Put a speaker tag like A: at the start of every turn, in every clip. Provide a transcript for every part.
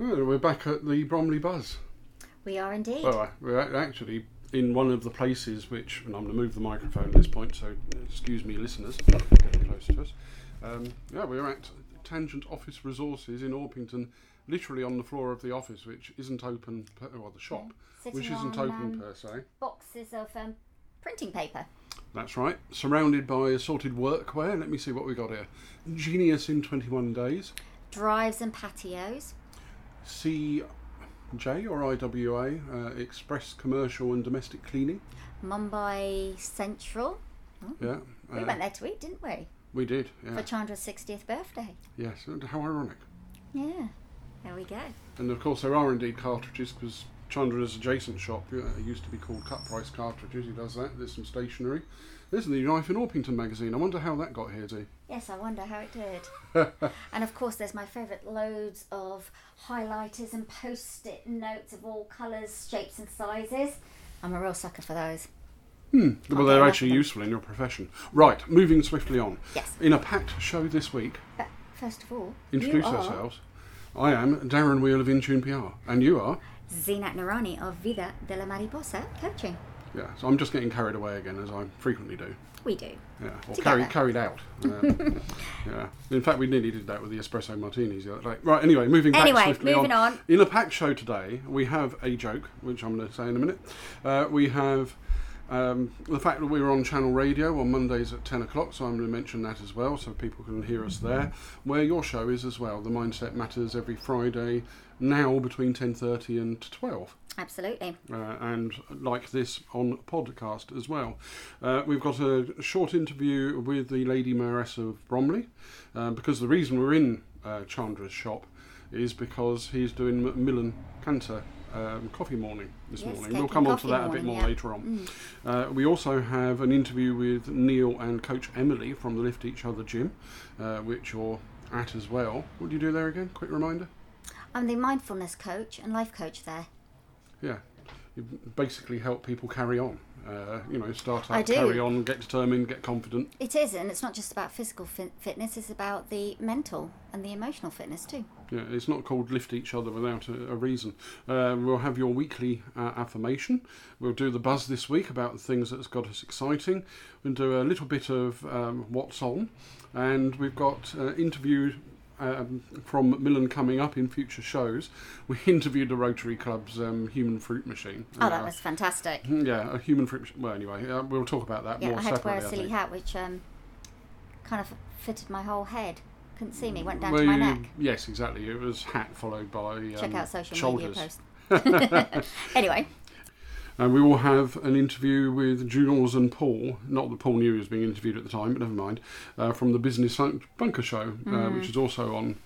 A: Oh, we're back at the Bromley Buzz.
B: We are indeed.
A: Well, we're actually in one of the places which, and I'm going to move the microphone at this point, so excuse me, listeners, getting close to us. Um, yeah, we're at Tangent Office Resources in Orpington, literally on the floor of the office, which isn't open, per, well, the shop,
B: Sitting
A: which isn't
B: on,
A: open
B: um,
A: per se.
B: Boxes of um, printing paper.
A: That's right. Surrounded by assorted workwear. Let me see what we got here. Genius in 21 days.
B: Drives and patios.
A: CJ or IWA, uh, Express Commercial and Domestic Cleaning.
B: Mumbai Central.
A: Yeah.
B: We
A: uh,
B: went there to eat, didn't we?
A: we did.
B: For Chandra's 60th birthday.
A: Yes. and How ironic.
B: Yeah. There we go.
A: And of course, there are indeed cartridges because Chandra's adjacent shop uh, used to be called Cut Price Cartridges. He does that. There's some stationery. There's the Knife in Orpington magazine. I wonder how that got here, Dee.
B: Yes, I wonder how it did. and of course, there's my favourite loads of highlighters and post it notes of all colours, shapes, and sizes. I'm a real sucker for those.
A: Hmm. Well, they're actually useful in your profession. Right. Moving swiftly on.
B: Yes.
A: In a packed show this week,
B: But first of all,
A: introduce ourselves. I am Darren Weale of Intune PR, and you are.
B: Zeenat Noorani of Vida de la Mariposa Coaching.
A: Yeah. So I'm just getting carried away again, as I frequently do.
B: We do.
A: Yeah, or
B: Together.
A: carried carried out. Um, yeah. In fact, we nearly did that with the espresso martinis the other day. Right. Anyway, moving back
B: Anyway,
A: swiftly
B: moving on.
A: In a packed show today, we have a joke, which I'm going to say in a minute. Uh, we have. Um, the fact that we were on Channel Radio on Mondays at 10 o'clock, so I'm going to mention that as well, so people can hear us there. Where your show is as well, the Mindset Matters every Friday, now between 10:30 and 12
B: Absolutely.
A: uh, and like this on podcast as well. Uh, we've got a short interview with the Lady Mayoress of Bromley, um, because the reason we're in uh, Chandra's shop is because he's doing Macmillan Cancer. Um, coffee morning this
B: Yes,
A: morning. We'll come on to that a bit more
B: yeah.
A: later on. Uh, we also have an interview with Neil and Coach Emily from the Lift Each Other Gym, uh, which you're at as well. What do you do there again? Quick reminder.
B: I'm the mindfulness coach and life coach there.
A: Yeah, you basically help people carry on. Uh, you know, start up, carry on, get determined, get confident.
B: It is, and it's not just about physical fit- fitness, it's about the mental and the emotional fitness too.
A: Yeah, it's not called lift each other without a, a reason. Uh, we'll have your weekly uh, affirmation. We'll do the buzz this week about the things that's got us exciting. We'll do a little bit of um, what's on, and we've got uh, interview. Um, from Macmillan coming up in future shows, we interviewed the Rotary Club's um, human fruit machine.
B: Oh, that
A: Uh,
B: was fantastic.
A: yeah, a human fruit. Machine. Well, anyway, uh, we'll talk about that
B: Yeah,
A: more
B: I had to wear a silly hat which um, kind of fitted my whole head. Couldn't see me, went down
A: Well,
B: to my
A: you-
B: neck.
A: Yes, exactly. It was hat followed by um,
B: Check out social
A: shoulders.
B: media posts. anyway,
A: And we will have an interview with Jules and Paul, not that Paul knew he was being interviewed at the time, but never mind, uh, from the Business Bunker Show, uh,
B: Mm.
A: which is also on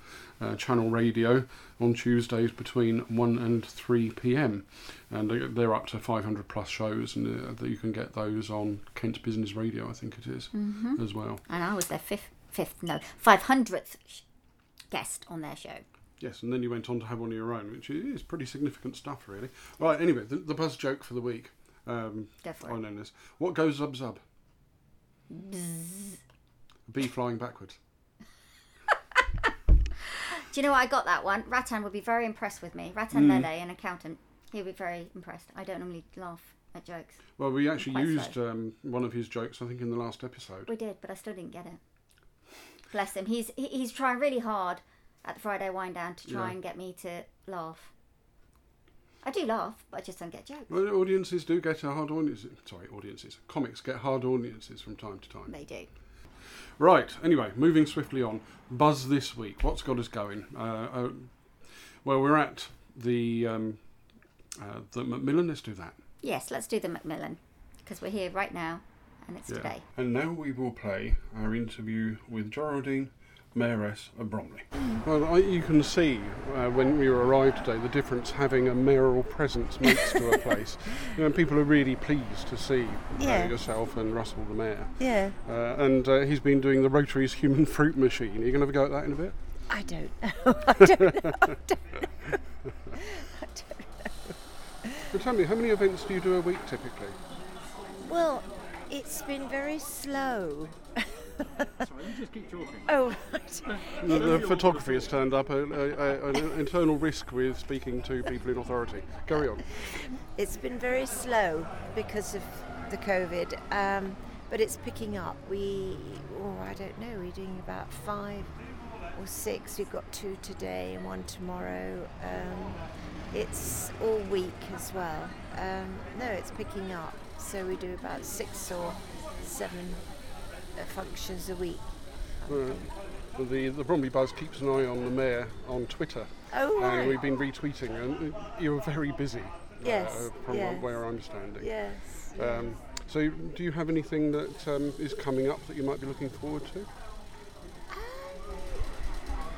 A: uh, Channel Radio on Tuesdays between 1 and 3 pm. And they- they're up to 500 plus shows, and uh, you can get those on Kent Business Radio, I think it is,
B: Mm-hmm.
A: as well.
B: and I was their fifth, fifth, no, five hundredth guest on their show.
A: Yes, and then you went on to have one of your own, which is pretty significant stuff, really. Right, anyway, the, the buzz joke for the week. Um,
B: Go for
A: I know this. What goes zub zub? A bee flying backwards.
B: Do you know what? I got that one. Ratan would be very impressed with me. Ratan Lele, an accountant, he'd be very impressed. I don't normally laugh at jokes.
A: Well, we actually used um, one of his jokes, I think, in the last episode.
B: We did, but I still didn't get it. Bless him. He's he- he's trying really hard at the Friday wind down to try
A: Yeah.
B: and get me to laugh. I do laugh, but I just don't get jokes.
A: Well, audiences do get a hard audiences. Sorry, audiences. Comics get hard audiences from time to time.
B: They do.
A: Right. Anyway, moving swiftly on. Buzz this week. What's got us going? Uh, uh, well, we're at the um, uh, the Macmillan. Let's do that.
B: Yes, let's do the Macmillan because we're here right now, and it's today.
A: And now we will play our interview with Geraldine, Mayoress of Bromley. Well, I, you can see uh, when we arrived today the difference having a mayoral presence makes to a place. You know, people are really pleased to see uh, yourself and Russell, the mayor.
C: Yeah,
A: Uh, and uh, he's been doing the Rotary's human fruit machine. Are you going to have a go at that in a bit?
C: I don't know. I don't know. I don't know. I don't know.
A: Well, tell me, how many events do you do a week typically?
C: Well, it's been very slow.
D: Sorry, you just keep talking.
C: Oh, right.
A: The, the photography has turned up a, a, a, an internal risk with speaking to people in authority. Carry on.
C: It's been very slow because of the COVID, um, but it's picking up. We, oh, I don't know, we're doing about five or six. We've got two today and one tomorrow. Um, it's all week as well. Um, no, it's picking up. So we do about six or seven uh, functions a week.
A: Uh, the the Bromley Buzz keeps an eye on the mayor on Twitter,
C: Oh,
A: and we've been retweeting, and uh, you're very busy.
C: Yes,
A: uh, from
C: yes.
A: where I'm standing.
C: Yes.
A: Um, so, do you have anything that um, is coming up that you might be looking forward to?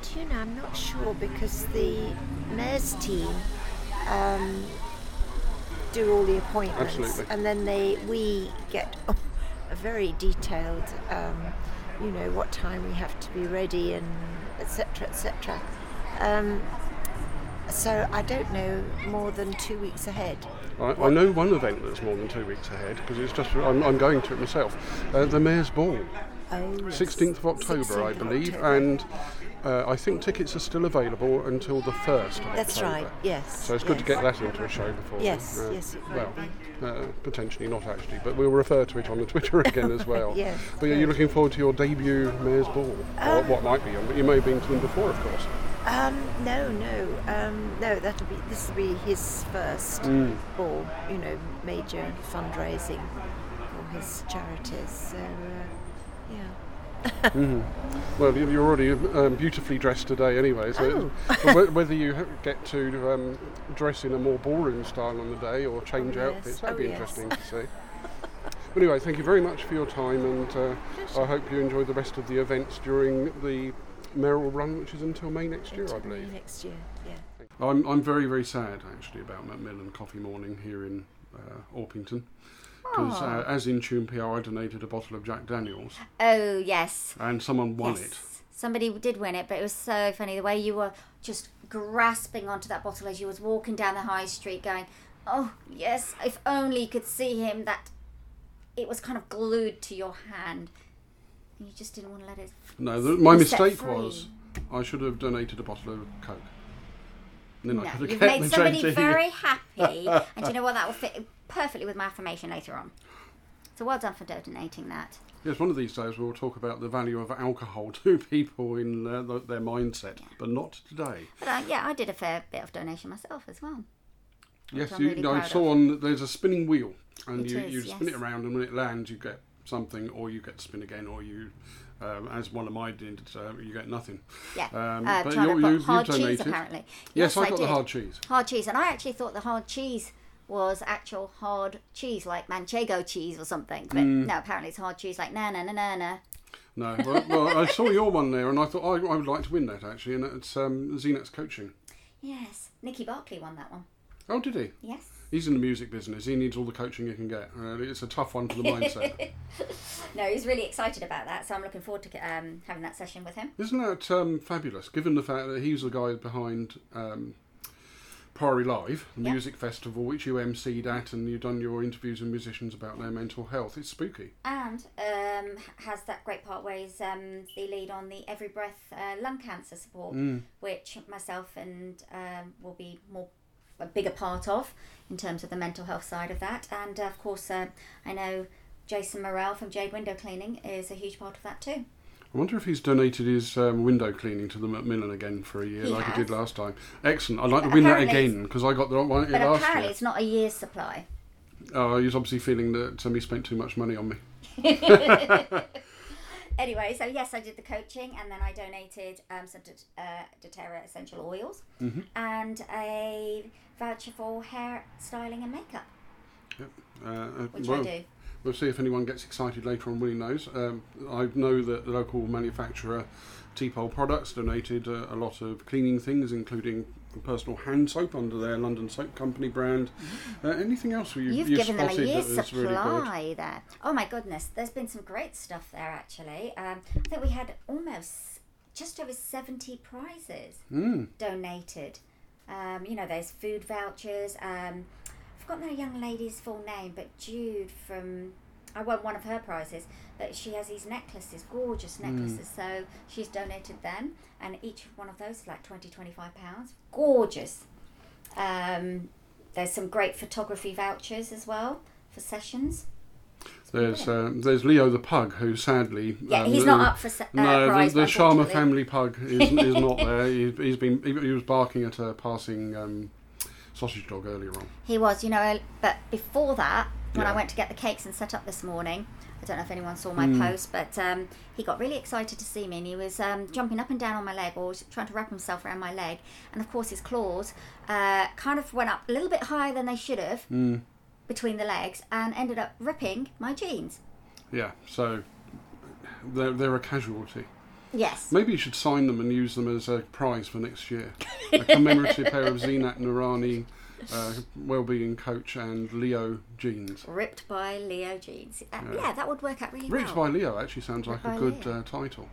C: Do you know, I'm not sure because the mayor's team um, do all the appointments,
A: Absolutely.
C: and then they we get a very detailed, um, you know, what time we have to be ready and etc. etc. Um, so I don't know more than two weeks ahead.
A: I, I know one event that's more than two weeks ahead because it's just I'm, I'm going to it myself. Uh, the Mayor's Ball,
C: Oh, yes.
A: 16th of October, I
C: 16th of
A: believe,
C: October.
A: and uh, I think tickets are still available until the first of
C: That's
A: October.
C: right. Yes.
A: So it's good to get that into a show before.
C: Yes,
A: uh,
C: yes,
A: Well,
C: be.
A: uh, potentially not actually, but we'll refer to it on the Twitter again as well.
C: Yes,
A: But are you looking forward to your debut Mayor's Ball? or what might be? But you may have been to them before, of course.
C: Um, no, no, um, no. That'll be this will be his first
A: Mm.
C: ball. You know, major fundraising for his charities. So, uh, yeah.
A: Well, you- you're already um, beautifully dressed today anyway, so
C: Oh.
A: whether you get to um, dress in a more ballroom style on the day or change
C: Oh, yes.
A: outfits, that'd
C: Oh,
A: be
C: yes.
A: interesting to see. But anyway, thank you very much for your time, and uh, I hope you enjoy the rest of the events during the mayoral run, which is until May next year, I
C: Until May
A: believe.
C: Next year, yeah.
A: I'm, I'm very, very sad actually about Macmillan Coffee Morning here in uh, Orpington. Because uh, as Intune PR, I donated a bottle of Jack Daniels,
B: Oh yes.
A: and someone won
B: yes.
A: it.
B: Somebody did win it, but it was so funny the way you were just grasping onto that bottle as you was walking down the high street, going, "Oh yes, if only you could see him." That it was kind of glued to your hand, and you just didn't want to let it.
A: No, the, my mistake
B: free.
A: was I should have donated a bottle of Coke. And then I
B: No, you've made somebody very happy, and you know what? That will fit perfectly with my affirmation later on. So well done for donating that.
A: Yes, one of these days we'll talk about the value of alcohol to people in uh, their mindset, but not today.
B: But uh, yeah, I did a fair bit of donation myself as well.
A: Yes, you,
B: really
A: I saw on there's a spinning wheel, and
B: It
A: you,
B: is,
A: you spin it around, and when it lands, you get something, or you get to spin again, or you, um, as one of mine did, uh, you get nothing.
B: Yeah,
A: Um,
B: uh,
A: but you- you- you
B: hard cheese
A: donated.
B: apparently.
A: Yes, I got the
B: did.
A: hard cheese.
B: Hard cheese, and I actually thought the hard cheese was actual hard cheese, like manchego cheese or something. But
A: Mm.
B: no, apparently it's hard cheese, like na na na na na.
A: No, well, well, I saw your one there, and I thought I, I would like to win that actually, and it's um, coaching.
B: Yes, Nicky Barkley won that one.
A: Oh, did he?
B: Yes.
A: He's in the music business. He needs all the coaching he can get. It's a tough one for the mindset.
B: No, he's really excited about that, so I'm looking forward to um, having that session with him.
A: Isn't that um, fabulous? Given the fact that he's the guy behind um, Priory Live, the
B: Yeah.
A: music festival, which you emceed at, and you've done your interviews with musicians about their mental health. It's spooky.
B: And um, has that great part where he's um, the lead on the Every Breath uh, lung cancer support,
A: Mm.
B: which myself and um, will be more a bigger part of in terms of the mental health side of that. And uh, of course, uh, I know Jason Morrell from Jade Window Cleaning is a huge part of that too.
A: I wonder if he's donated his um, window cleaning to the Macmillan again for a year,
B: He
A: like he did last time. Excellent. I'd like to win that
B: apparently
A: again because I got the wrong one
B: But
A: last
B: apparently,
A: year.
B: it's not a year's supply.
A: Oh, he's obviously feeling that somebody spent too much money on me.
B: Anyway, so yes, I did the coaching, and then I donated um, some Det- uh, doTERRA essential oils
A: Mm-hmm.
B: and a voucher for hair styling and makeup,
A: Uh, uh,
B: which
A: well,
B: I do.
A: We'll see if anyone gets excited later on winning those. Um, I know that the local manufacturer T-Pole Products donated uh, a lot of cleaning things, including personal hand soap under their London Soap Company brand. Uh, anything else you,
B: You've
A: you
B: given them a year's
A: was really
B: supply there. Oh my goodness, there's been some great stuff there actually. Um, I think we had almost just over 70 prizes
A: Mm.
B: donated. Um, you know, there's food vouchers. Um, forgotten the young lady's full name, but Jude from I won one of her prizes, but she has these necklaces, gorgeous necklaces. So she's donated them, and each one of those is like 20, 25 pounds. Gorgeous. Um, there's some great photography vouchers as well for sessions.
A: There's uh, there's Leo the pug, who sadly
B: Yeah,
A: um,
B: he's
A: uh,
B: not up for se- uh,
A: no,
B: prize.
A: the, the Sharma family pug is, is not there. He, he's been he, he was barking at a passing um, sausage dog earlier on.
B: He was, you know, but before that, when
A: Yeah.
B: I went to get the cakes and set up this morning, I don't know if anyone saw my
A: Hmm.
B: post, but um, he got really excited to see me and he was um, jumping up and down on my leg or trying to wrap himself around my leg. And of course, his claws uh, kind of went up a little bit higher than they should have
A: Hmm.
B: between the legs and ended up ripping my jeans.
A: Yeah, so they're, they're a casualty.
B: Yes.
A: Maybe you should sign them and use them as a prize for next year. A commemorative pair of Zeenat Noorani uh, well-being coach and Leo jeans.
B: Ripped by Leo jeans. Uh,
A: Yeah.
B: yeah. that would work out really
A: Ripped
B: well.
A: by Leo actually sounds like a good uh, title.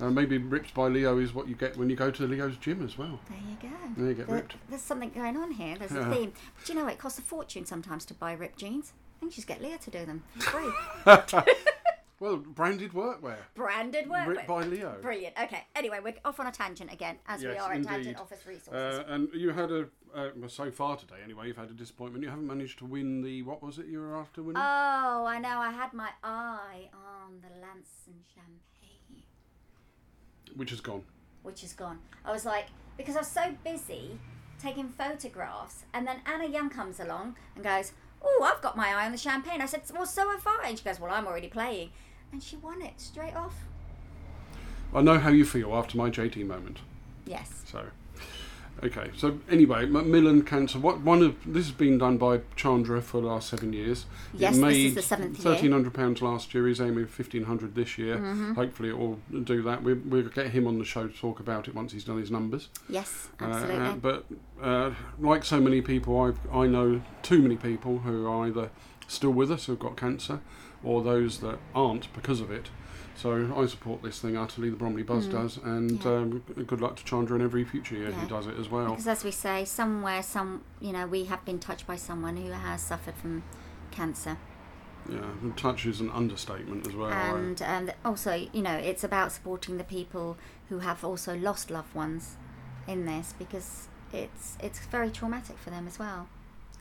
A: Uh, maybe Ripped by Leo is what you get when you go to Leo's gym as well.
B: There you go.
A: There you get
B: There-
A: ripped.
B: There's something going on here. There's
A: Yeah.
B: a theme. But you know, it costs a fortune sometimes to buy ripped jeans. I think you just get Leo to do them. It's free.
A: Well, branded workwear.
B: Branded work.
A: Ripped by Leo.
B: Brilliant. Okay. Anyway, we're off on a tangent again, as we
A: Yes,
B: are at. Tangent Office Resources.
A: Uh, and you had a, uh, well, so far today anyway, you've had a disappointment. You haven't managed to win the, what was it you were after winning?
B: oh, I know. I had my eye on the Lanson champagne,
A: Which is gone.
B: which is gone. I was like, because I was so busy taking photographs, and then Anna Young comes along and goes, "Oh, I've got my eye on the champagne." I said, "Well, so have I." And she goes, "Well, I'm already playing," and she won it straight off.
A: I know how you feel after my JT moment.
B: Yes.
A: So, okay. So anyway, Macmillan Cancer. What one of this has been done by Chandra for the last seven years.
B: Yes, this is the seventh year.
A: Thirteen hundred pounds last year. He's aiming fifteen hundred this year.
B: Mm-hmm.
A: Hopefully, it will do that. We, we'll get him on the show to talk about it once he's done his numbers.
B: Yes.
A: Uh,
B: Absolutely.
A: Uh, but uh, like so many people, I've, I know too many people who are either still with us who've got cancer, or those that aren't because of it. So I support this thing utterly. The Bromley Buzz does, and
B: Mm. Yeah.
A: um, good luck to Chandra in every future year
B: Yeah.
A: he does it as well.
B: Because as we say, somewhere, some you know, we have been touched by someone who has suffered from cancer,
A: Yeah, touch is an understatement as well.
B: And um, also, you know, it's about supporting the people who have also lost loved ones in this because it's it's very traumatic for them as well.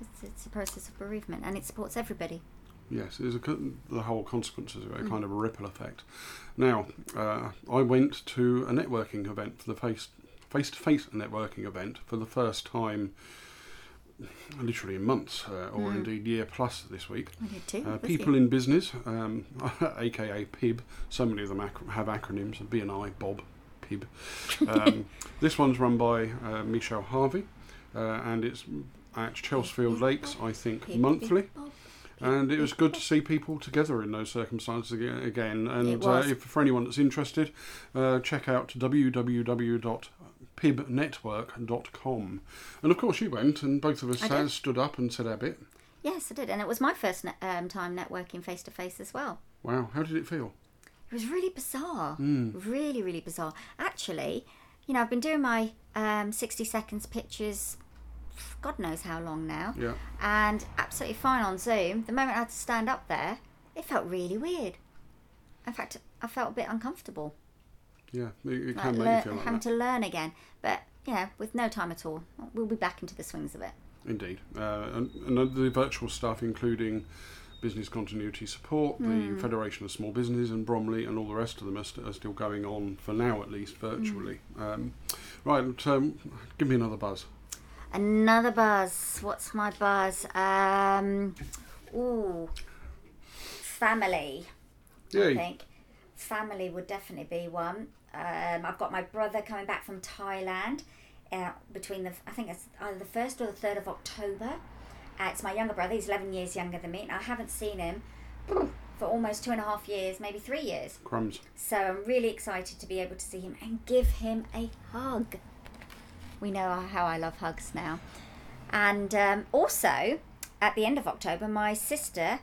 B: It's, it's a process of bereavement, and it supports everybody.
A: Yes, there's a, the whole consequences of it, a
B: Mm.
A: kind of a ripple effect. Now, uh, I went to a networking event for the face face to face networking event for the first time, literally in months, uh, or
B: Mm.
A: indeed year plus this week.
B: I did too.
A: Uh, people
B: you.
A: in business, um, aka PIB. So many of them ac- have acronyms: BNI, Bob, PIB. Um, this one's run by uh, Michelle Harvey, uh, and it's at Chelsfield Lakes, I think, monthly. And it was good to see people together in those circumstances again. And uh, if for anyone that's interested, uh, check out www.pibnetwork.com. And of course, you went, and both of us stood up and said our bit.
B: Yes, I did, and it was my first ne- um, time networking face to face as well.
A: Wow, how did it feel?
B: It was really bizarre.
A: Hmm.
B: Really, really bizarre. Actually, you know, I've been doing my um, 60 seconds pictures, God knows how long now,
A: Yeah.
B: and absolutely fine on Zoom. The moment I had to stand up there, it felt really weird. In fact, I felt a bit uncomfortable.
A: Yeah, it, it
B: Like
A: can make
B: lear-
A: you feel like
B: having
A: that.
B: to learn again. But, you know, with no time at all, we'll be back into the swings of it.
A: Indeed. Uh, and, and the virtual stuff, including business continuity support,
B: Hmm.
A: the Federation of Small Businesses and Bromley, and all the rest of them are, st- are still going on for now, at least virtually.
B: Hmm.
A: Um, right, um, give me another buzz.
B: Another buzz. What's my buzz? Um, ooh, family. I think family would definitely be one. Um, I've got my brother coming back from Thailand uh, between the I think it's either the first or the third of October. Uh, it's my younger brother. He's eleven years younger than me, and I haven't seen him for almost two and a half years, maybe three years.
A: Crumbs.
B: So I'm really excited to be able to see him and give him a hug. We know how I love hugs now. And um, also, at the end of October, my sister,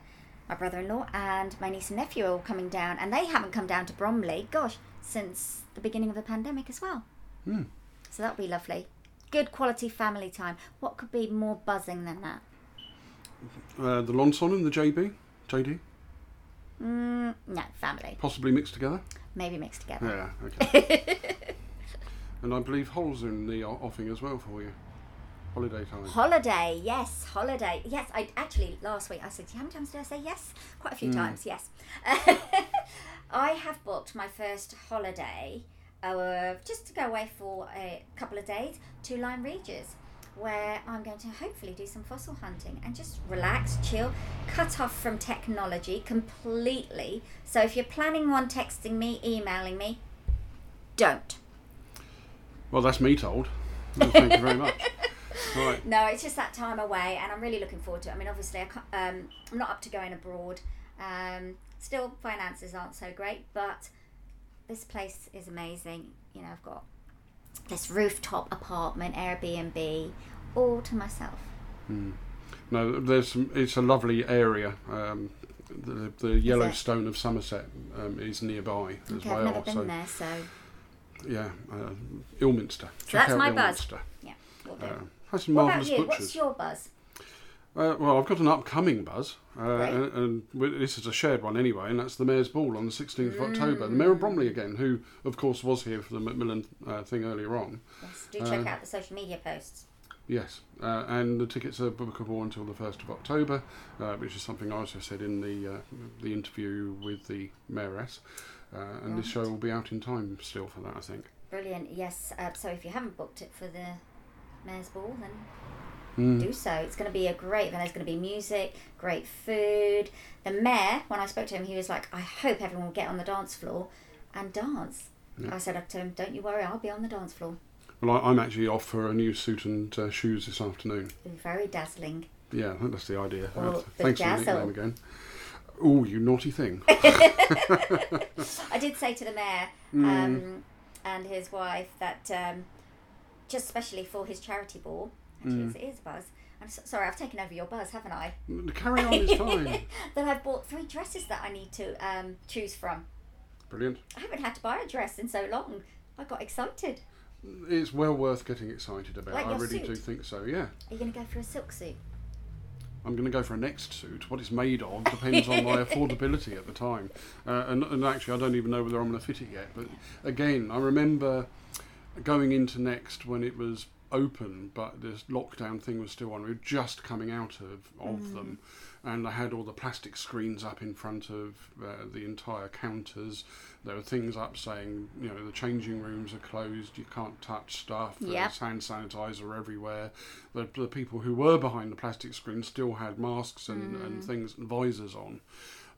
B: my brother in law, and my niece and nephew are all coming down, and they haven't come down to Bromley, gosh, since the beginning of the pandemic as well.
A: Hmm.
B: So that'll be lovely. Good quality family time. What could be more buzzing than that?
A: Uh, the Lanson and the JB? JD?
B: Mm, no, family.
A: Possibly mixed together?
B: Maybe mixed together.
A: Yeah, okay. and I believe Holes in the offing as well for you. Holiday time.
B: Holiday, yes, holiday. Yes, I actually last week I said, how many times did I say yes? Quite a few times, yes. I have booked my first holiday, uh, just to go away for a couple of days to Lyme Regis, where I'm going to hopefully do some fossil hunting and just relax, chill, cut off from technology completely. So if you're planning on texting me, emailing me, don't.
A: Well, that's me told. Well, Thank you very much. Right.
B: No, it's just that time away, and I'm really looking forward to it. I mean, obviously, I can't, um, I'm not up to going abroad. Um, still, finances aren't so great, but this place is amazing. You know, I've got this rooftop apartment, Airbnb, all to myself.
A: No, there's it's a lovely area. Um, the, the Yellowstone of Somerset um, is nearby as
B: Okay,
A: well.
B: I've never been
A: so
B: there, so
A: yeah, uh, Ilminster.
B: So that's my buzz. Yeah, we'll do.
A: Uh, has some
B: what about
A: marvellous
B: you?
A: butchers.
B: What's your buzz?
A: Uh, well, I've got an upcoming buzz, uh, and, and this is a shared one anyway, and that's the Mayor's Ball on the 16th of October. The Mayor of Bromley again, who, of course, was here for the Macmillan uh, thing earlier on.
B: Yes, do check
A: Uh,
B: out the social media posts.
A: Yes, uh, and the tickets are bookable until the 1st of October, uh, which is something I also said in the uh, the interview with the Mayoress. Uh, and this show will be out in time still for that, I think.
B: Brilliant. Yes. Uh, so if you haven't booked it for the Mayor's Ball, then
A: Mm.
B: do so. It's going to be a great event. There's going to be music, great food. The mayor, when I spoke to him, he was like, "I hope everyone will get on the dance floor and dance."
A: Yeah.
B: I said to him, "Don't you worry, I'll be on the dance floor."
A: Well, I, I'm actually off for a new suit and uh, shoes this afternoon.
B: Very dazzling.
A: Yeah, I think that's the idea.
B: Well,
A: Uh,
B: the
A: thanks for the
B: dazzle.
A: nickname again. Oh, you naughty thing.
B: I did say to the mayor
A: Mm.
B: um, and his wife that um, just especially for his charity ball, actually
A: Mm.
B: it is a buzz. I'm so, sorry, I've taken over your buzz, haven't I?
A: Carry on, it's fine.
B: that I've bought three dresses that I need to um, choose from.
A: Brilliant.
B: I haven't had to buy a dress in so long. I got excited.
A: It's well worth getting excited about.
B: Like
A: I really do think so, yeah.
B: Are you going to go for a silk suit?
A: I'm going to go for a next suit. What it's made of depends on my affordability at the time. Uh, and, and actually, I don't even know whether I'm going to fit it yet. But again, I remember going into Next when it was open, but this lockdown thing was still on. We were just coming out of, of mm. them. And I had all the plastic screens up in front of uh, the entire counters. There were things up saying, you know, the changing rooms are closed, you can't touch stuff,
B: Yep.
A: there's hand sanitizer everywhere. The, the people who were behind the plastic screen still had masks and, and mm. things and visors on.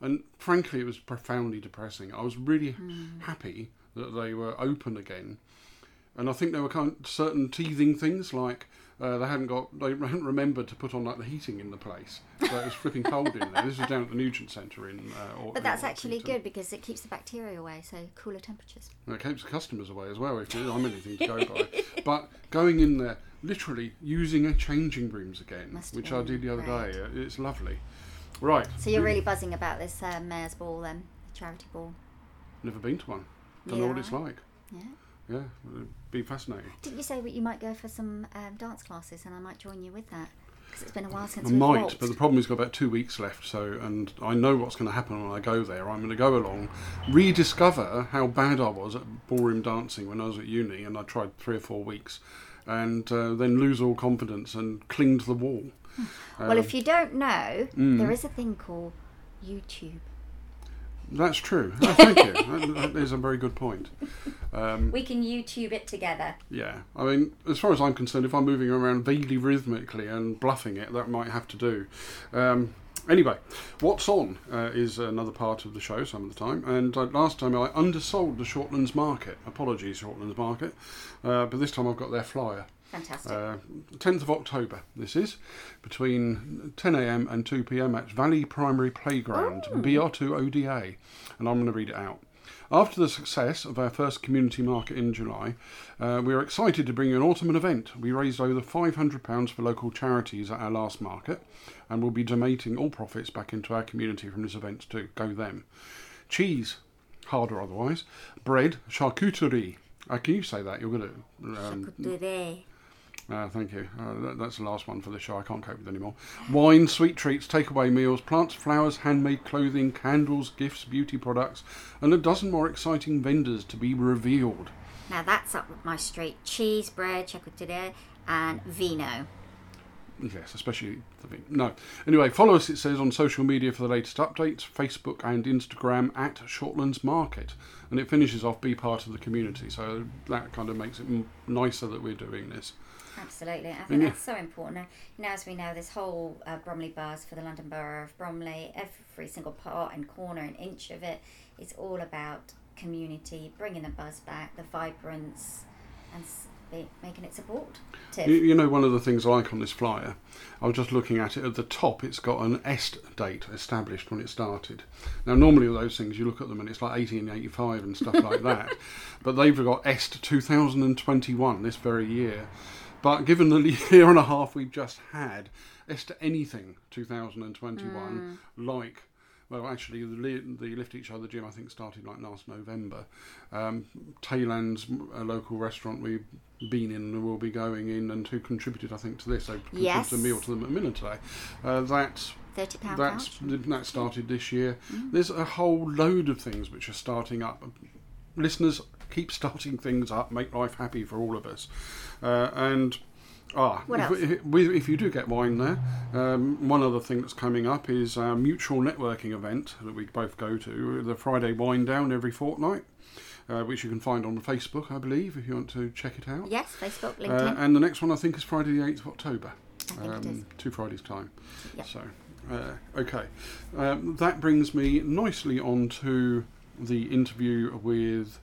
A: And frankly, it was profoundly depressing. I was really mm. happy that they were open again. And I think there were kind of certain teething things like uh, they hadn't got they hadn't remembered to put on like the heating in the place, so it was flipping cold in there. This was down at the Nugent Centre in. Uh, Or-
B: But that's
A: in
B: actually good because it keeps the bacteria away, so cooler temperatures.
A: And it keeps the customers away as well if I'm anything to go by. But going in there, literally using a changing rooms again,
B: Must
A: which I did the other
B: great.
A: day, uh, it's lovely. Right.
B: So you're really buzzing about this uh, mayor's ball then, the charity ball.
A: never been to one. Don't know what it's like.
B: Yeah.
A: Yeah, it'd be fascinating.
B: Didn't you say that you might go for some um, dance classes and I might join you with that? Because it's been a while since
A: I
B: we've
A: might,
B: walked.
A: but the problem is got about two weeks left. So, and I know what's going to happen when I go there. I'm going to go along, rediscover how bad I was at ballroom dancing when I was at uni, and I tried three or four weeks, and uh, then lose all confidence and cling to the wall.
B: well,
A: Um,
B: if you don't know,
A: mm.
B: there is a thing called YouTube.
A: That's true. Oh, thank you. That, that is a very good point. Um,
B: We can YouTube it together.
A: Yeah, I mean, as far as I'm concerned, if I'm moving around vaguely rhythmically and bluffing it, that might have to do. Um, anyway, what's on uh, is another part of the show some of the time, and uh, last time I undersold the Shortlands Market. Apologies, Shortlands Market, uh, but this time I've got their flyer.
B: Fantastic.
A: Uh, 10th of October, this is, between 10am and 2pm at Valley Primary Playground, BR2 ODA. And I'm going to read it out. After the success of our first community market in July, uh, we are excited to bring you an autumn event. We raised over £500 for local charities at our last market and we'll be donating all profits back into our community from this event to Go them. Cheese, hard or otherwise, bread, charcuterie. Uh, can you say that? You're going to. Um,
B: Charcuterie.
A: Uh, thank you. Uh, that, that's the last one for the show. I can't cope with anymore. Wine, sweet treats, takeaway meals, plants, flowers, handmade clothing, candles, gifts, beauty products, and a dozen more exciting vendors to be revealed.
B: Now that's up my street. Cheese, bread, charcuterie, and vino.
A: Yes, especially the vino. No. Anyway, follow us, it says, on social media for the latest updates Facebook and Instagram at Shortlands Market. And it finishes off be part of the community. So that kind of makes it m- nicer that we're doing this.
B: Absolutely. I think
A: Yeah.
B: that's so important. Now, as we know, this whole uh, Bromley Buzz for the London Borough of Bromley, every single part and corner and inch of it is all about community, bringing the buzz back, the vibrance, and be, making it supportive.
A: You, you know, one of the things I like on this flyer, I was just looking at it at the top, it's got an est date established when it started. Now, normally with those things, you look at them and it's like 1885 and stuff like that. But they've got est 2021 this very year. But given the year and a half we've just had, est anything 2021, like well, actually, the, the Lift Each Other gym I think started like last November. Um, Tayland's a local restaurant we've been in and will be going in, and who contributed I think to this. They contributed
B: Yes.
A: a meal to them at Minna today. Uh, that's
B: Thirty pound
A: that's that started this year. There's a whole load of things which are starting up. Listeners, keep starting things up. Make life happy for all of us. Uh, and ah, if, if, you do get wine there, um, one other thing that's coming up is our mutual networking event that we both go to, the Friday Wine Down every fortnight. Uh, which you can find on Facebook, I believe, if you want to check it out.
B: Yes, Facebook,
A: Uh,
B: LinkedIn.
A: and the next one I think is Friday the 8th of October.
B: I think it is.
A: two Fridays' time.
B: Yep.
A: So, uh, okay. Um, that brings me nicely on to the interview with.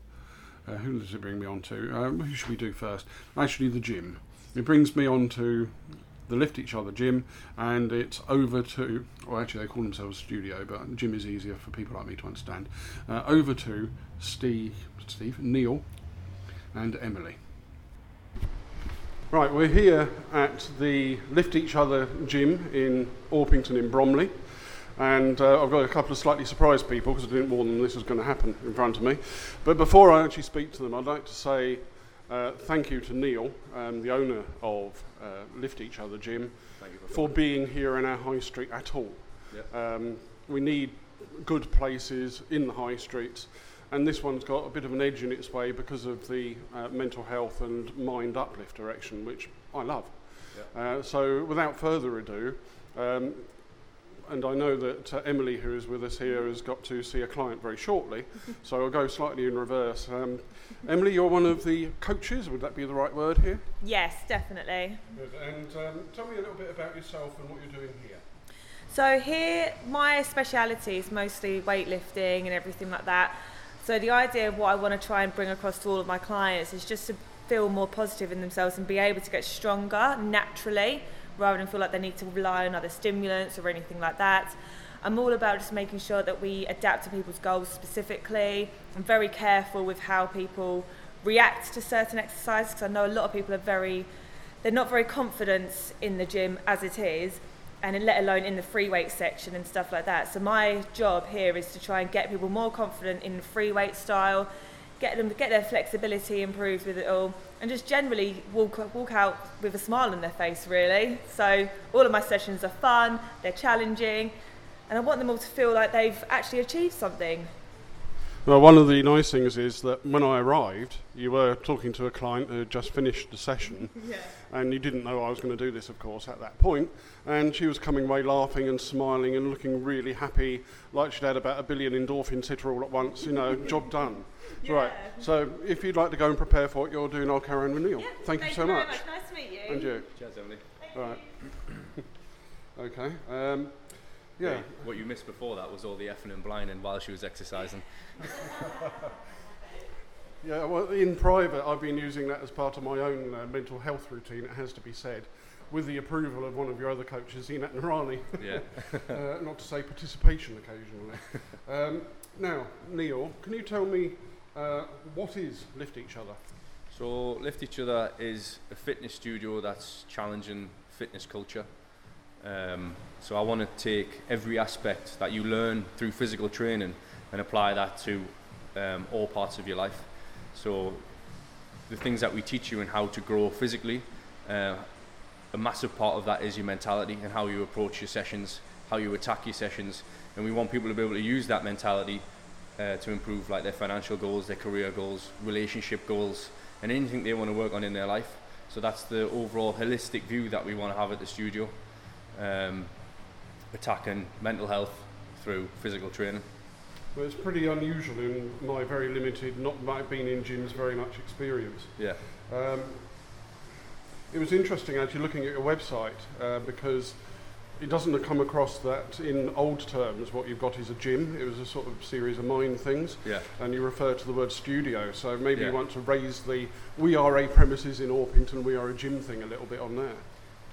A: Uh, who does it bring me on to? Um, who should we do first? Actually, the gym. It brings me on to the Lift Each Other gym, and it's over to. Well, actually, they call themselves studio, but gym is easier for people like me to understand. Uh, over to Steve, Steve, Neil, and Emily. Right, we're here at the Lift Each Other gym in Orpington in Bromley. And uh, I've got a couple of slightly surprised people because I didn't warn them this was going to happen in front of me. But before I actually speak to them, I'd like to say uh, thank you to Neil, um, the owner of uh, Lift Each Other Gym,
D: you
A: for being here in our high street at all.
D: Yep.
A: Um, we need good places in the high streets, and this one's got a bit of an edge in its way because of the uh, mental health and mind uplift direction, which I love. Uh, so, without further ado, um, and I know that uh, Emily, who is with us here, has got to see a client very shortly, so I'll go slightly in reverse. Um, Emily, you're one of the coaches, would that be the right word here?
E: Yes, definitely.
A: Good. And um, tell me a little bit about yourself and what you're doing here.
E: So here, my speciality is mostly weightlifting and everything like that. So the idea of what I want to try and bring across to all of my clients is just to feel more positive in themselves and be able to get stronger naturally, rather than feel like they need to rely on other stimulants or anything like that. I'm all about just making sure that we adapt to people's goals specifically. I'm very careful with how people react to certain exercises because I know a lot of people are very they're not very confident in the gym as it is and let alone in the free weight section and stuff like that so my job here is to try and get people more confident in the free weight style get them get their flexibility improved with it all and just generally walk walk out with a smile on their face really. So all of my sessions are fun they're challenging and I want them all to feel like they've actually achieved something
A: Well, one of the nice things is that when I arrived, you were talking to a client who had just finished the session, and you didn't know I was going to do this, of course, at that point. And she was coming away laughing and smiling and looking really happy, like she'd had about a billion endorphins hit her all at once. You know, job done. Right. So, if you'd like to go and prepare for what you're doing, I'll carry on with Neil. thank, you so much.
E: nice to meet you
A: And you.
D: Cheers, Emily.
A: Right. okay. Um, yeah.
D: What you missed before that was all the effing and blinding while she was exercising.
A: Yeah, well, in private, I've been using that as part of my own uh, mental health routine, it has to be said, with the approval of one of your other coaches, Enat Noorani,
D: Yeah.
A: uh, not to say participation occasionally. um, now, Neil, can you tell me uh, what is Lift Each Other?
D: So Lift Each Other is a fitness studio that's challenging fitness culture. Um, so I want to take every aspect that you learn through physical training and apply that to um, all parts of your life. So the things that we teach you and how to grow physically Uh, a massive part of that is your mentality and how you approach your sessions, how you attack your sessions, and we want people to be able to use that mentality uh, to improve like their financial goals, their career goals, relationship goals, and anything they want to work on in their life. So that's the overall holistic view that we want to have at the studio, um, attacking mental health through physical training.
A: Well, it's pretty unusual in my very limited, not my being in gyms very much experience.
D: Yeah,
A: Um, it was interesting actually looking at your website uh, because it doesn't come across that in old terms what you've got is a gym. It was a sort of series of mind things,
D: yeah,
A: and you refer to the word studio. So maybe
D: Yeah.
A: you want to raise the we are a premises in Orpington, we are a gym thing a little bit on there.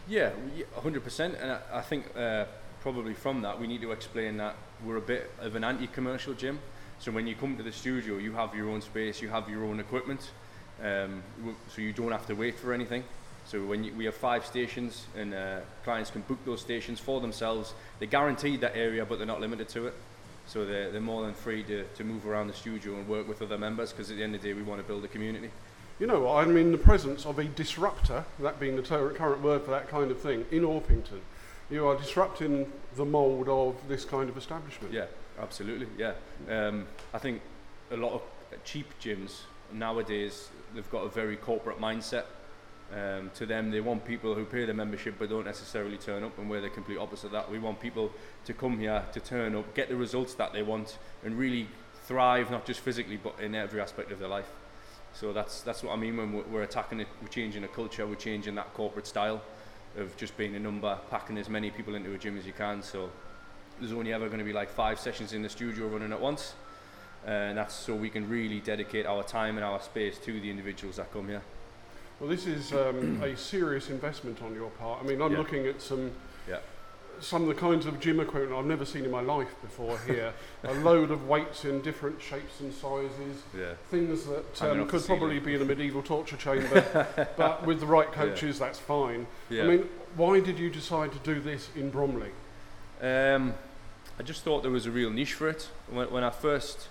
D: Yeah, yeah, 100%. And I, I think uh, probably from that we need to explain that we're a bit of an anti-commercial gym. So when you come to the studio, you have your own space, you have your own equipment, um, so you don't have to wait for anything. So when you, we have five stations, and uh, clients can book those stations for themselves, they're guaranteed that area, but they're not limited to it. So they're, they're more than free to, to move around the studio and work with other members, because at the end of the day, we want to build a community.
A: You know? I'm in the presence of a disruptor, that being the current word for that kind of thing, in Orpington. You are disrupting the mould of this kind of establishment.
D: Yeah, absolutely. Yeah, um, I think a lot of cheap gyms nowadays they've got a very corporate mindset. Um, to them, they want people who pay the membership but don't necessarily turn up, and we're the complete opposite of that. We want people to come here to turn up, get the results that they want, and really thrive not just physically but in every aspect of their life. So that's that's what I mean when we're, we're attacking it. We're changing a culture. We're changing that corporate style of just being a number, packing as many people into a gym as you can. So there's only ever going to be like five sessions in the studio running at once, and that's so we can really dedicate our time and our space to the individuals that come here.
A: Well, this is um, a serious investment on your part. I mean, I'm
D: Yeah.
A: looking at some. Some of the kinds of gym equipment I've never seen in my life before here. a load of weights in different shapes and sizes,
D: Yeah,
A: things that um, could probably be in a medieval torture chamber, but with the right coaches, that's fine.
D: yeah.
A: I mean, why did you decide to do this in Bromley?
D: Um, I just thought there was a real niche for it. When, when I first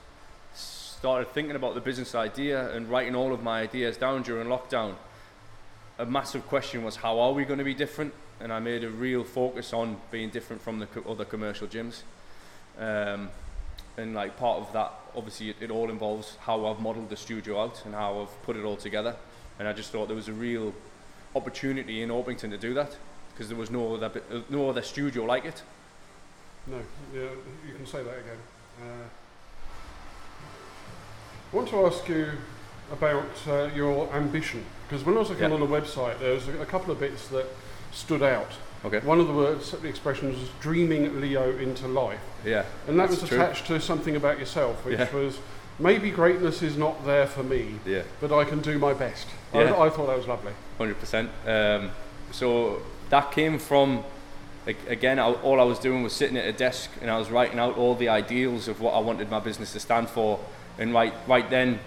D: started thinking about the business idea and writing all of my ideas down during lockdown, a massive question was how are we going to be different? And I made a real focus on being different from the co- other commercial gyms. Um, and like part of that, obviously, it, it all involves how I've modelled the studio out and how I've put it all together. And I just thought there was a real opportunity in Orpington to do that because there was no other, bit- uh, no other studio like it.
A: No, yeah, you can say that again. Uh, I want to ask you about uh, your ambition because when I was looking
D: Yeah.
A: on the website, there was a, a couple of bits that stood out.
D: Okay.
A: One of the words, the expressions was dreaming Leo into life.
D: Yeah.
A: And that was
D: true.
A: attached to something about yourself, which
D: Yeah.
A: was maybe greatness is not there for me,
D: Yeah.
A: but I can do my best.
D: Yeah.
A: I, I thought that was lovely.
D: Hundred percent. Um, so that came from again. I, all I was doing was sitting at a desk and I was writing out all the ideals of what I wanted my business to stand for. And right, right then,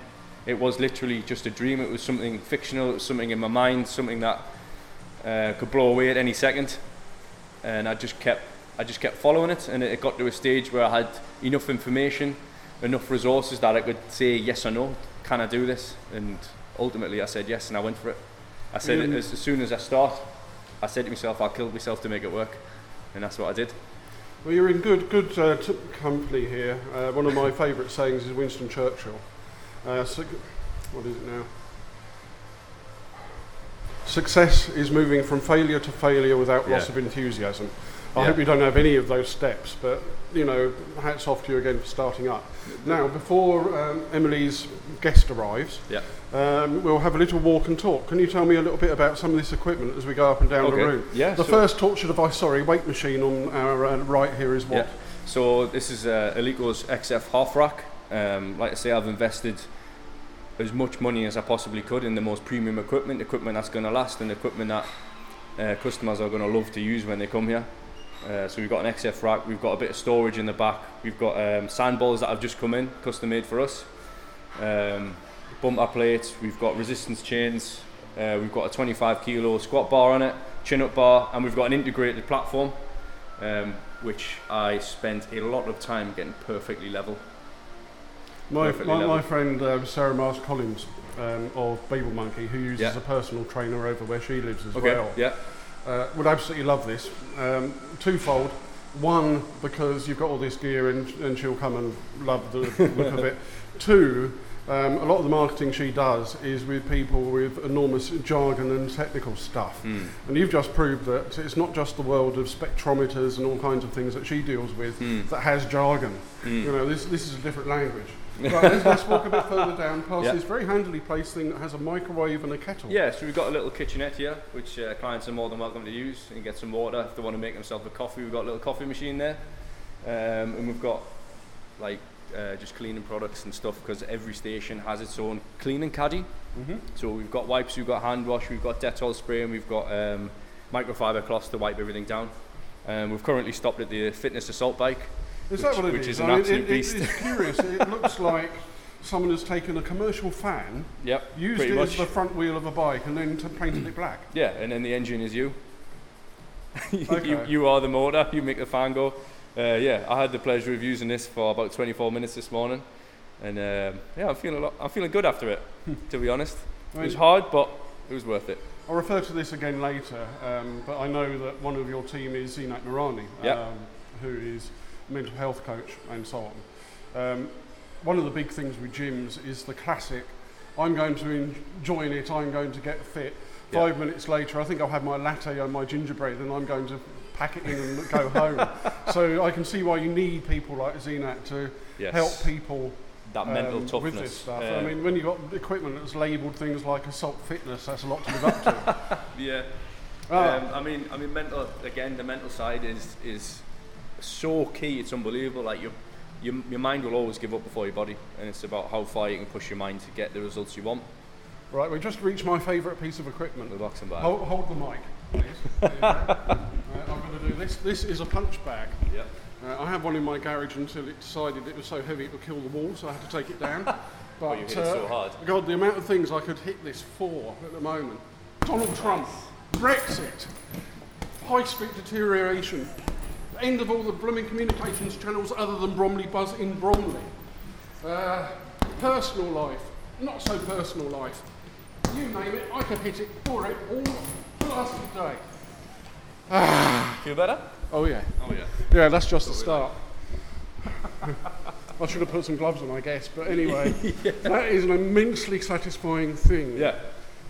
D: it was literally just a dream. It was something fictional. It was something in my mind. Something that uh, could blow away at any second. And I just kept, I just kept following it. And it, got to a stage where I had enough information, enough resources that I could say yes or no. Can I do this? And ultimately, I said yes, and I went for it. I said
A: Mm.
D: as, as soon as I start, I said to myself, I'll kill myself to make it work, and that's what I did.
A: Well, you're in good good uh, t- company here. Uh, one of my favourite sayings is Winston Churchill. Uh, suc what is it now? Success is moving from failure to failure without loss of enthusiasm. I
D: Yeah.
A: hope you don't have any of those steps, but you know, hats off to you again for starting up. Now, before um, Emily's guest arrives,
D: Yeah.
A: um, we'll have a little walk and talk. Can you tell me a little bit about some of this equipment as we go up and down the room?
D: Yeah.
A: The
D: so,
A: first torture device, sorry, weight machine on our uh, right here is what?
D: Yeah. So this is uh, Eleiko's XF half rack. Um, like I say, I've invested as much money as I possibly could in the most premium equipment, equipment that's going to last, and equipment that uh, customers are going to love to use when they come here. Uh, so we've got an XF rack, we've got a bit of storage in the back, we've got um, sandballs that have just come in, custom made for us, um, bumper plates, we've got resistance chains, uh, we've got a 25 kilo squat bar on it, chin up bar, and we've got an integrated platform, um, which I spent a lot of time getting perfectly level.
A: My, my, my friend um, Sarah Mars Collins um, of Babel Monkey, who uses
D: Yeah.
A: a personal trainer over where she lives as
D: Okay.
A: well,
D: Yeah.
A: uh, would absolutely love this. Um, twofold. One, because you've got all this gear and, and she'll come and love the look of it. Two, um, a lot of the marketing she does is with people with enormous jargon and technical stuff.
D: Mm.
A: And you've just proved that it's not just the world of spectrometers and all kinds of things that she deals with
D: Mm.
A: that has jargon.
D: Mm.
A: You know, this, this is a different language. Right, let's, let's walk a bit further down past
D: Yeah.
A: this very handily placed thing that has a microwave and a kettle.
D: Yeah, so we've got a little kitchenette here, which uh, clients are more than welcome to use and get some water if they want to make themselves a coffee. We've got a little coffee machine there, um, and we've got like uh, just cleaning products and stuff because every station has its own cleaning caddy.
A: Mm-hmm.
D: So we've got wipes, we've got hand wash, we've got Dettol spray, and we've got um, microfiber cloths to wipe everything down. Um, we've currently stopped at the fitness assault bike.
A: Is that
D: Which-
A: what it
D: which
A: is?
D: is an
A: I mean,
D: absolute
A: it,
D: beast.
A: it's curious. it looks like someone has taken a commercial fan,
D: Yep,
A: used it
D: much.
A: as the front wheel of a bike, and then t- painted it black.
D: Yeah, and then the engine is you. you,
A: Okay.
D: you are the motor. You make the fan go. Uh, yeah, I had the pleasure of using this for about 24 minutes this morning, and um, yeah, I'm feeling a lot, I'm feeling good after it. to be honest,
A: I
D: it was hard, but it was worth it.
A: I'll refer to this again later, um, but I know that one of your team is Zeenat Noorani,
D: Yep.
A: um, who is mental health coach and so on. Um, one of the big things with gyms is the classic, I'm going to en- join it, I'm going to get fit.
D: Yeah.
A: Five minutes later, I think I'll have my latte and my gingerbread and I'm going to pack it in and go home. So I can see why you need people like Zeenat to
D: Yes,
A: help people
D: that mental
A: um,
D: toughness.
A: with this stuff.
D: Uh,
A: I mean, when you've got equipment that's labelled things like assault fitness, that's a lot to live up to.
D: yeah.
A: Ah.
D: Um, I mean, I mean, mental again. The mental side is is so key. It's unbelievable. Like your your your mind will always give up before your body, and it's about how far you can push your mind to get the results you want.
A: Right, we just reached my favourite piece of equipment.
D: The boxing bag.
A: Hold, hold the mic, please. Go. uh, I'm going to do this. This is a punch bag.
D: Yeah.
A: Uh, I had one in my garage until it decided it was so heavy it would kill the wall, so I had to take it down. But
D: Oh, you hit it so hard.
A: God, the amount of things I could hit this for at the moment. Donald Trump, Brexit, high street deterioration, end of all the blooming communications channels other than Bromley Buzz in Bromley, uh, personal life, not so personal life. You name it, I could hit it for it all blasted day.
D: Feel better?
A: Oh yeah.
D: Oh yeah.
A: Yeah, that's just the start. I should have put some gloves on, I guess. But anyway, that is an immensely satisfying thing.
D: Yeah.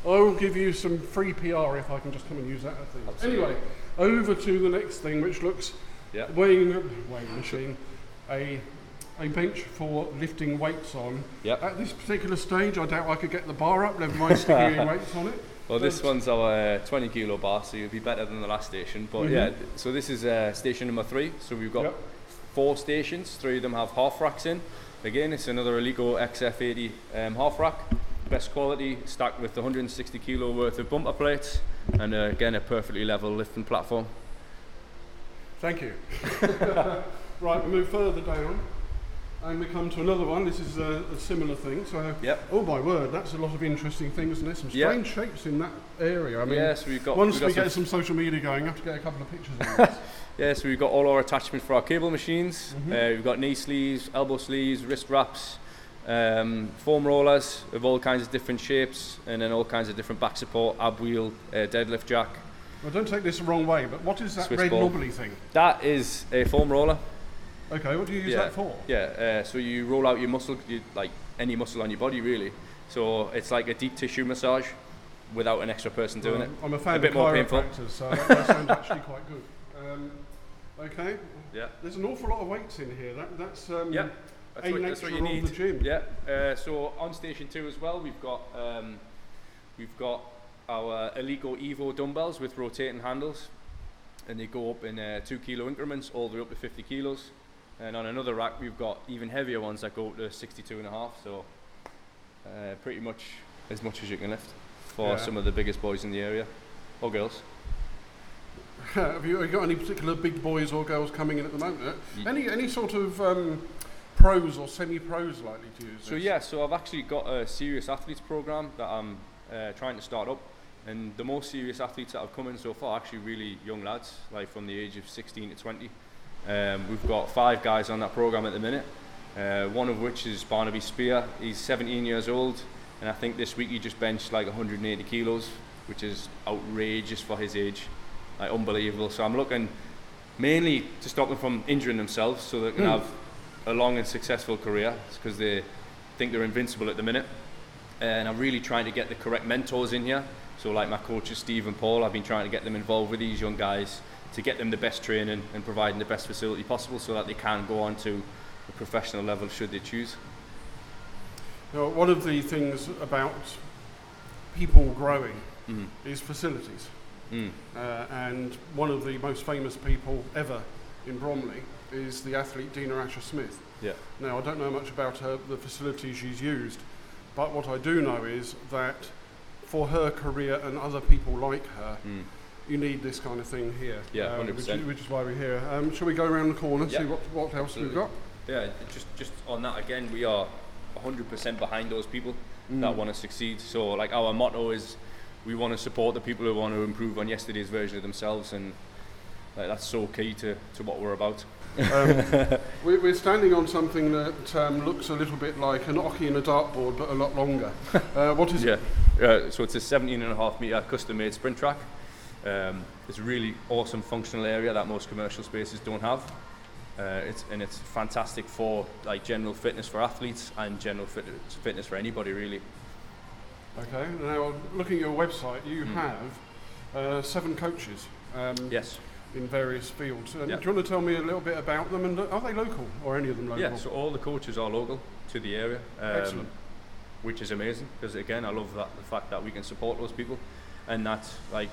A: I will give you some free PR if I can just come and use that thing.
D: Absolutely.
A: Anyway, over to the next thing, which looks
D: Yeah.
A: weighing weighing machine, a a bench for lifting weights on.
D: Yep.
A: At this particular stage, I doubt I could get the bar up. Never mind sticking any weights on it.
D: Well, this one's our uh, 20 kilo bar, so you'll be better than the last station. But
A: Mhm.
D: yeah, so this is uh, station number three. So we've got
A: Yep.
D: four stations. Three of them have half racks in. Again, it's another Eleiko XF80 um, half rack. Best quality, stacked with 160 kilo worth of bumper plates, and uh, again a perfectly level lifting platform.
A: Thank you. right, we move further down, and we come to another one. This is a, a similar thing. So,
D: Yep.
A: oh my word, that's a lot of interesting things, and there's some strange shapes in that area. I mean,
D: yeah, so we've got
A: once
D: we've
A: we get
D: some,
A: some social media going, I have to get a couple of pictures of this.
D: yeah, so we've got all our attachments for our cable machines.
A: Mhm.
D: Uh, we've got knee sleeves, elbow sleeves, wrist wraps, um, foam rollers of all kinds of different shapes, and then all kinds of different back support, ab wheel, uh, deadlift jack.
A: Well, don't take this the wrong way, but what is that
D: Swiss
A: red
D: ball.
A: knobbly thing?
D: That is a foam roller.
A: Okay, what do you use
D: Yeah.
A: that for?
D: Yeah, uh, so you roll out your muscle, you, like any muscle on your body, really. So it's like a deep tissue massage without an extra person doing
A: Well,
D: it.
A: I'm a fan
D: A bit
A: of
D: more painful.
A: so that, that sounds actually quite good. Um, okay,
D: Yeah,
A: there's an awful lot of weights in here. That, that's um,
D: Yeah, that's what, that's what you need.
A: the gym.
D: Yeah. Uh, so on station two as well, we've got um, we've got our Eleiko Evo dumbbells with rotating handles, and they go up in uh, two kilo increments all the way up to 50 kilos. And on another rack, we've got even heavier ones that go up to 62 and a half. So uh, pretty much as much as you can lift for
A: Yeah.
D: some of the biggest boys in the area or girls.
A: have, you, got any particular big boys or girls coming in at the moment? Any any sort of um, pros or semi-pros likely to use
D: So
A: this?
D: yeah, so I've actually got a serious athletes program that I'm uh, trying to start up, and the most serious athletes that have come in so far are actually really young lads, like from the age of 16 to 20. Um, we've got five guys on that program at the minute, Uh, one of which is Barnaby Spear. He's 17 years old, and I think this week he just benched like 180 kilos, which is outrageous for his age, like unbelievable. So I'm looking mainly to stop them from injuring themselves, so they can
A: Mm.
D: have a long and successful career, because they think they're invincible at the minute. And I'm really trying to get the correct mentors in here. So like my coaches Steve and Paul, I've been trying to get them involved with these young guys to get them the best training and providing the best facility possible so that they can go on to a professional level should they choose.
A: Now, one of the things about people growing
D: Mm.
A: is facilities.
D: Mm.
A: Uh, and one of the most famous people ever in Bromley is the athlete Dina Asher Smith.
D: Yeah.
A: Now, I don't know much about her, the facilities she's used, but what I do know is that for her career and other people like her,
D: Mm.
A: you need this kind of thing here.
D: Yeah,
A: uh, which,
D: 100%.
A: is, which is why we're here. Um, shall we go around the corner,
D: Yeah,
A: see what, what else
D: absolutely.
A: we've got?
D: Yeah, just just on that again, we are 100% behind those people
A: Mm.
D: that want to succeed. So like our motto is, we want to support the people who want to improve on yesterday's version of themselves, and like, that's so key to, to what we're about.
A: Um, we're, we're standing on something that um, looks a little bit like an hockey and a dartboard, but a lot longer. Uh, what is
D: Yeah,
A: it?
D: uh, so it's a 17 and a half meter custom made sprint track. Um, it's a really awesome functional area that most commercial spaces don't have. Uh, it's, and it's fantastic for like general fitness for athletes and general fitness, fitness for anybody really.
A: Okay. Now, looking at your website, you
D: Mm.
A: have uh, seven coaches um,
D: Yes.
A: In various fields. Um,
D: Yeah.
A: Do you want to tell me a little bit about them? And are they local, or any of them local?
D: Yeah, so all the coaches are local to the area, um,
A: Excellent.
D: which is amazing because again, I love that the fact that we can support those people, and that's like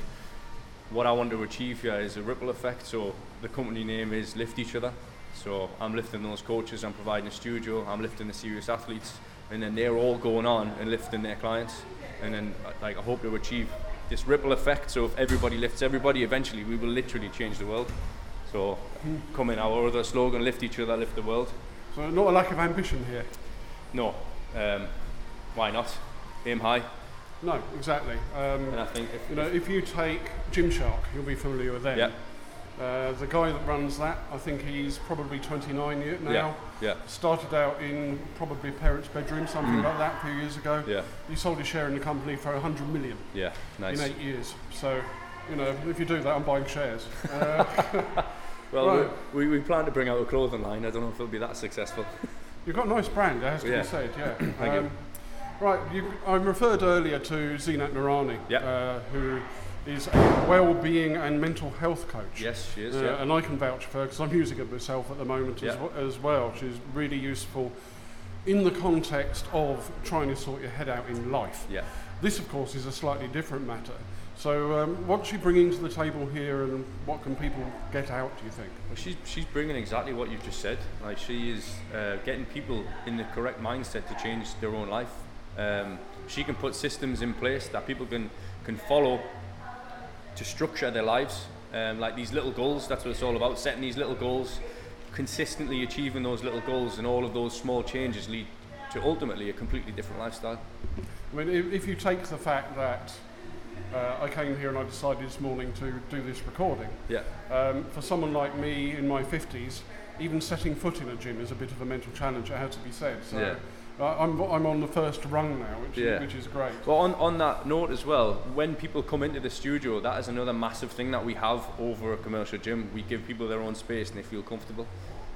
D: what I want to achieve here is a ripple effect. So the company name is Lift Each Other. So I'm lifting those coaches, I'm providing a studio, I'm lifting the serious athletes, and then they're all going on and lifting their clients, and then like I hope to achieve this ripple effect. So if everybody lifts everybody, eventually we will literally change the world. So come in our other slogan, lift each other, lift the world.
A: So not a lack of ambition here.
D: No. Um, why not? Aim high.
A: No, exactly. Um,
D: And I think if,
A: you know, if you take Gymshark, you'll be familiar with them.
D: Yeah.
A: Uh, the guy that runs that, I think he's probably 29 now.
D: Yeah. Yeah,
A: Started out in probably a parent's bedroom, something
D: Mm.
A: like that, a few years ago.
D: yeah,
A: He sold his share in the company for 100 million
D: yeah, nice.
A: in eight years. So, you know, if you do that, I'm buying shares. Uh,
D: Well,
A: Right.
D: we, we, we plan to bring out a clothing line. I don't know if it'll be that successful.
A: you've got a nice brand, it has to
D: Yeah.
A: be said, yeah.
D: Thank you.
A: Right, you, I referred earlier to Zeenat Noorani,
D: Yeah.
A: uh, who is a well-being and mental health coach.
D: Yes, she is.
A: Uh,
D: yeah.
A: And I can vouch for her because I'm using it myself at the moment as, w- as well. She's really useful in the context of trying to sort your head out in life.
D: Yeah.
A: This, of course, is a slightly different matter. So, um, what's she bringing to the table here, and what can people get out? Do you think?
D: Well, she's she's bringing exactly what you've just said. Like she is uh, getting people in the correct mindset to change their own life. Um, she can put systems in place that people can can follow to structure their lives. Um, like these little goals, that's what it's all about. Setting these little goals, consistently achieving those little goals, and all of those small changes lead to ultimately a completely different lifestyle.
A: I mean, if, if you take the fact that uh, I came here and I decided this morning to do this recording,
D: Yeah.
A: um, for someone like me in my 50s, even setting foot in a gym is a bit of a mental challenge, it has to be said. So
D: Yeah.
A: I'm, I'm on the first rung now, which,
D: Yeah.
A: is, which is great.
D: Well, on, on that note as well, when people come into the studio, that is another massive thing that we have over a commercial gym. We give people their own space and they feel comfortable.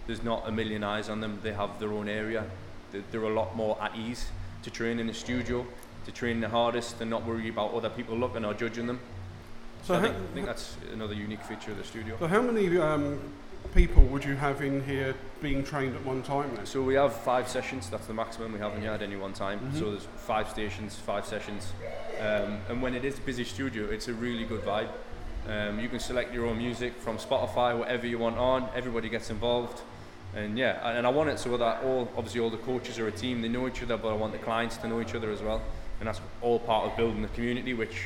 D: There's not a million eyes on them. They have their own area. They- They're a lot more at ease to train in the studio, to train the hardest and not worry about other people looking or judging them. So, I,
A: how-
D: think, I think that's another unique feature of the studio.
A: So how many um, people would you have in here being trained at one time then?
D: So we have five sessions. That's the maximum we have in here at any one time.
A: Mhm.
D: So there's five stations, five sessions, um, and when it is a busy studio, it's a really good vibe. Um, you can select your own music from Spotify, whatever you want on. Everybody gets involved, and yeah, and, and I want it so that all obviously all the coaches are a team. They know each other, but I want the clients to know each other as well, and that's all part of building the community, which.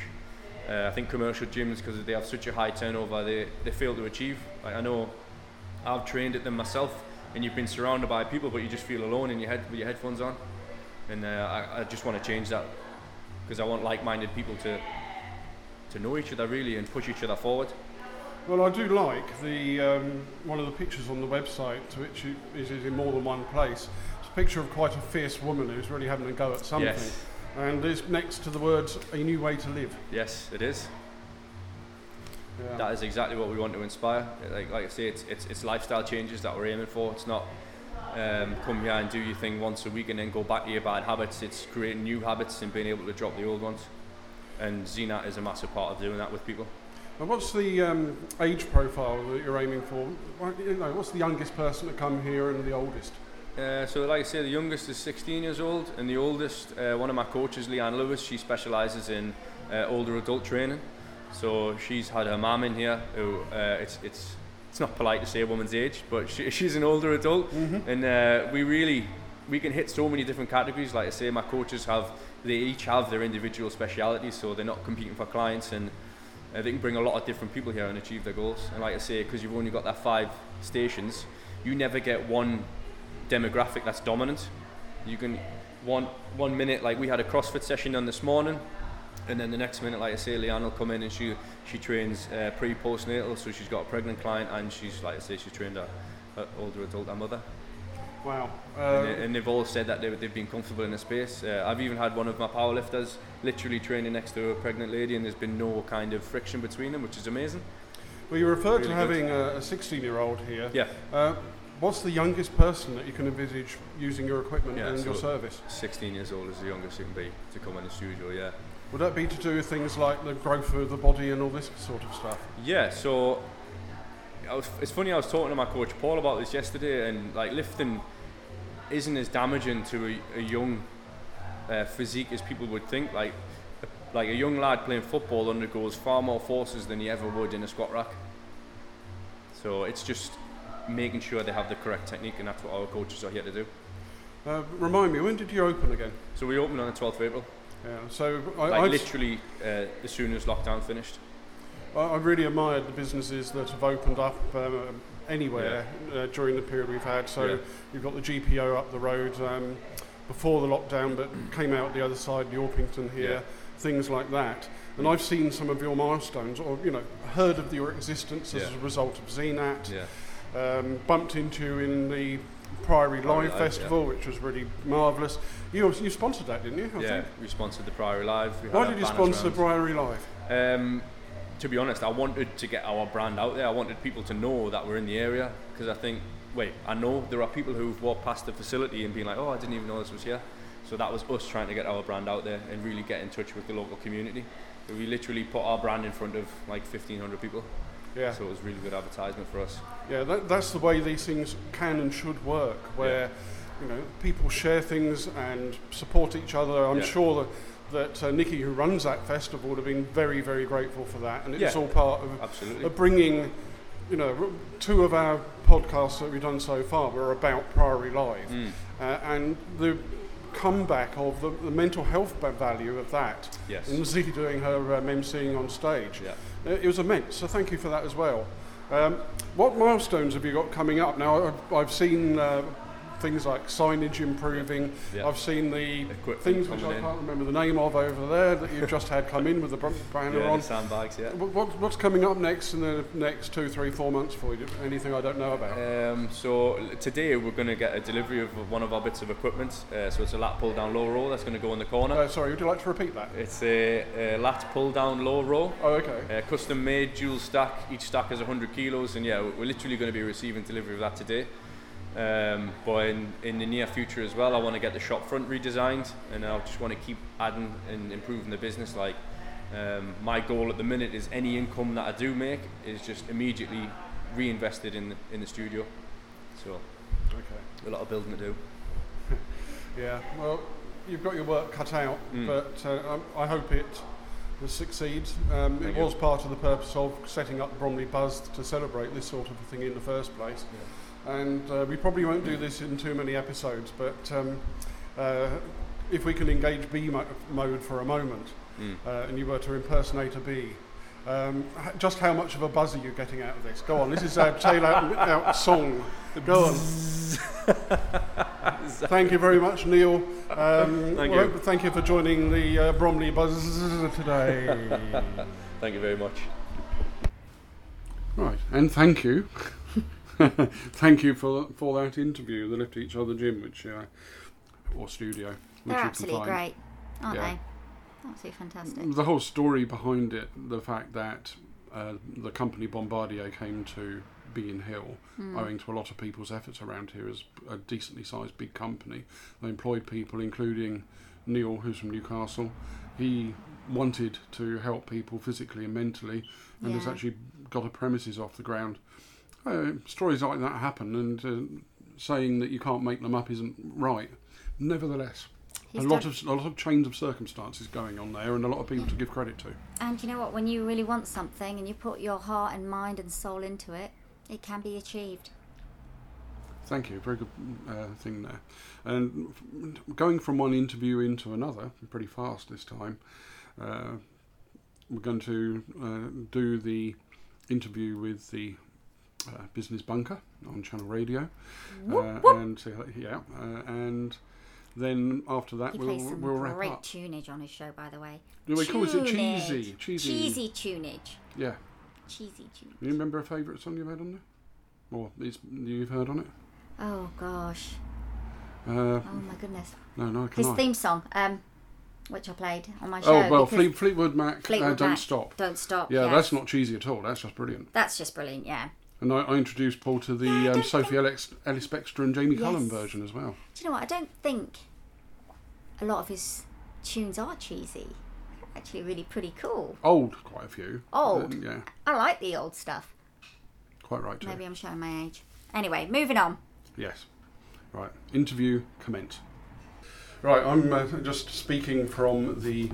D: Uh, I think commercial gyms, because they have such a high turnover, they, they fail to achieve. Like I know I've trained at them myself, and you've been surrounded by people, but you just feel alone in your head with your headphones on. And uh, I, I just want to change that because I want like-minded people to to know each other really and push each other forward.
A: Well, I do like the um, one of the pictures on the website, to which is in more than one place. It's a picture of quite a fierce woman who's really having a go at something.
D: Yes.
A: And it's next to the words "a new way to live."
D: Yes, it is.
A: Yeah.
D: That is exactly what we want to inspire. Like, like I say, it's, it's, it's lifestyle changes that we're aiming for. It's not um, come here and do your thing once a week and then go back to your bad habits. It's creating new habits and being able to drop the old ones. And Zeenat is a massive part of doing that with people.
A: And what's the um, age profile that you're aiming for? You know, what's the youngest person to come here and the oldest?
D: Uh, so, like I say, the youngest is 16 years old, and the oldest, uh, one of my coaches, Leanne Lewis, she specialises in uh, older adult training. So she's had her mum in here. Who uh, it's it's it's not polite to say a woman's age, but she, she's an older adult, and uh, we really we can hit so many different categories. Like I say, my coaches have they each have their individual specialities, so they're not competing for clients and. Uh, they can bring a lot of different people here and achieve their goals. And like I say, because you've only got that five stations, you never get one demographic that's dominant. You can one one minute like we had a CrossFit session on this morning, and then the next minute, like I say, Leanne will come in and she she trains uh, pre postnatal, so she's got a pregnant client and she's like I say she's trained a, a older adult, a mother,
A: Wow.
D: and,
A: Uh,
D: they, and they've all said that they, they've been comfortable in the space. Uh, I've even had one of my powerlifters literally training next to a pregnant lady, and there's been no kind of friction between them, which is amazing.
A: well, you referred to
D: really
A: having a 16 year old here.
D: Yeah,
A: Uh, what's the youngest person that you can envisage using your equipment
D: Yeah,
A: and your service?
D: 16 years old is the youngest you can be to come in the studio. Yeah.
A: Would that be to do with things like the growth of the body and all this sort of stuff?
D: Yeah, so I was, it's funny. I was talking to my coach Paul about this yesterday, and like lifting isn't as damaging to a, a young uh, physique as people would think. Like, like a young lad playing football undergoes far more forces than he ever would in a squat rack. So it's just making sure they have the correct technique, and that's what our coaches are here to do.
A: Uh, remind me, when did you open again?
D: So we opened on the 12th of April,
A: Yeah, so I,
D: like
A: I've-
D: literally uh, as soon as lockdown finished.
A: I I really admired the businesses that have opened up um, anywhere uh, during the period we've had. So
D: Yeah.
A: you've got the GPO up the road um, before the lockdown, but came out the other side, the Orpington here,
D: Yeah.
A: things like that. And I've seen some of your milestones, or you know, heard of your existence as
D: Yeah.
A: a result of Zeenat.
D: Yeah.
A: Um, bumped into you in the Priory Live
D: Live,
A: Festival, which was really marvellous. You you sponsored that, didn't you? I
D: yeah,
A: think?
D: we sponsored the Priory Live. We
A: Why did you sponsor
D: around.
A: Priory Live?
D: Um, to be honest, I wanted to get our brand out there. I wanted people to know that we're in the area because I think, wait, I know there are people who've walked past the facility and been like, oh, I didn't even know this was here. So that was us trying to get our brand out there and really get in touch with the local community. So we literally put our brand in front of like 1,500 people.
A: Yeah.
D: So it was really good advertisement for us.
A: Yeah, that, that's the way these things can and should work, where you know people share things and support each other. I'm
D: Yeah.
A: sure that, that uh, Nikki, who runs that festival, would have been very, very grateful for that, and it's
D: Yeah.
A: all part of,
D: Absolutely.
A: of bringing. You know, two of our podcasts that we've done so far were about Priory Live,
D: Mm,
A: uh, and the comeback of the, the mental health value of that,
D: yes.
A: and Z doing her um, emceeing on stage.
D: Yeah.
A: Uh, It was immense, so thank you for that as well. Um, what milestones have you got coming up? Now, I've, I've seen uh, things like signage improving.
D: Yeah.
A: I've seen the
D: Equipment
A: things which I
D: in.
A: can't remember the name of over there that you've just had come in with the banner
D: Yeah,
A: on.
D: the sandbags, yeah.
A: What, what, what's coming up next in the next two, three, four months for you? Anything I don't know about?
D: Um, so today we're going to get a delivery of one of our bits of equipment. Uh, so it's a lat pull down low row that's going to go in the corner.
A: Uh, sorry, would you like to repeat that?
D: It's a, a lat pull down low row,
A: Oh, okay.
D: uh, custom made dual stack. Each stack is 100 kilos, and yeah, we're literally going to be receiving delivery of that today. Um, but in, in the near future as well, I want to get the shop front redesigned, and I just want to keep adding and improving the business. Like um, my goal at the minute is any income that I do make is just immediately reinvested in the, in the studio. So
A: Okay.
D: a lot of building to do.
A: Yeah. Well, you've got your work cut out,
D: Mm.
A: but uh, I, I hope it succeeds. Um, it
D: you.
A: was part of the purpose of setting up Bromley Buzz to celebrate this sort of thing in the first place. And uh, we probably won't do this in too many episodes, but um, uh, if we can engage bee mo- mode for a moment,
D: Mm.
A: uh, and you were to impersonate a bee, um, just how much of a buzz are you getting out of this? Go on, this is our tail out, out song. Go on. Thank you very much, Neil. Um,
D: Thank
A: well,
D: you.
A: Thank you for joining the uh, Bromley Buzz today.
D: Thank you very much.
A: right, and thank you Thank you for for that interview, the Lift Each Other Gym, which uh, or studio. Which
B: They're absolutely great, aren't
A: Yeah.
B: they? Absolutely fantastic.
A: The whole story behind it, the fact that uh, the company Bombardier came to Beacon Hill,
B: Hmm.
A: owing to a lot of people's efforts around here as a decently sized big company. They employed people, including Neil, who's from Newcastle. He wanted to help people physically and mentally, and has actually got a premises off the ground. Uh, stories like that happen, and uh, saying that you can't make them up isn't right. Nevertheless,
B: He's
A: a lot of a lot of chains of circumstances going on there, and a lot of people to give credit to.
B: And you know what? When you really want something and you put your heart and mind and soul into it, it can be achieved.
A: Thank you. Very good uh, thing there. And f- going from one interview into another, pretty fast this time, uh, we're going to uh, do the interview with the uh, Business Bunker on Channel Radio. Uh, and see yeah, uh, and then after that
B: He
A: we'll,
B: plays some
A: we'll wrap
B: great
A: up.
B: tunage on his show, by the way.
A: Do we call it cheesy? Cheesy.
B: Cheesy tunage.
A: Yeah.
B: Cheesy tunage.
A: You remember a favourite song you've had on there? Or is, you've heard on it?
B: Oh gosh.
A: Uh,
B: Oh my goodness.
A: no, no,
B: His
A: I?
B: theme song, um, which I played on my show.
A: Oh well, Fleet, Fleetwood Mac.
B: Fleetwood
A: uh, don't
B: Mac,
A: stop.
B: Don't stop.
A: Yeah,
B: yes.
A: that's not cheesy at all. That's just brilliant.
B: That's just brilliant. Yeah.
A: And I, I introduced Paul to the um, Sophie Ellis, Ellis Bextor and Jamie
B: Yes.
A: version as well.
B: Do you know what? I don't think a lot of his tunes are cheesy. Actually really pretty cool.
A: Old, quite a few.
B: Old?
A: Um, yeah,
B: I like the old stuff.
A: quite right too.
B: Maybe I'm showing my age. Anyway, moving on.
A: Yes. Right. Interview commence. Right, I'm uh, just speaking from the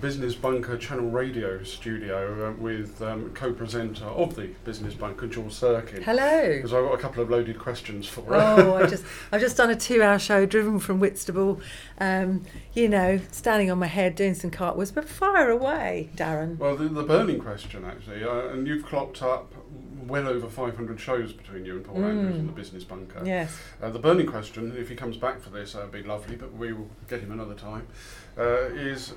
A: Business Bunker Channel Radio studio uh, with um, co-presenter of the Business Bunker, Jules Serkin.
F: Hello.
A: Because I've got a couple of loaded questions for her.
F: Oh, I just I've just done a two-hour show, driven from Whitstable. Um, you know, standing on my head, doing some cartwheels. But fire away, Darren.
A: Well, the, the burning question, actually, uh, and you've clocked up well over 500 shows between you and Paul Andrews in the Business Bunker.
F: Yes.
A: Uh, the burning question, if he comes back for this, that'd be lovely, but we will get him another time, uh, is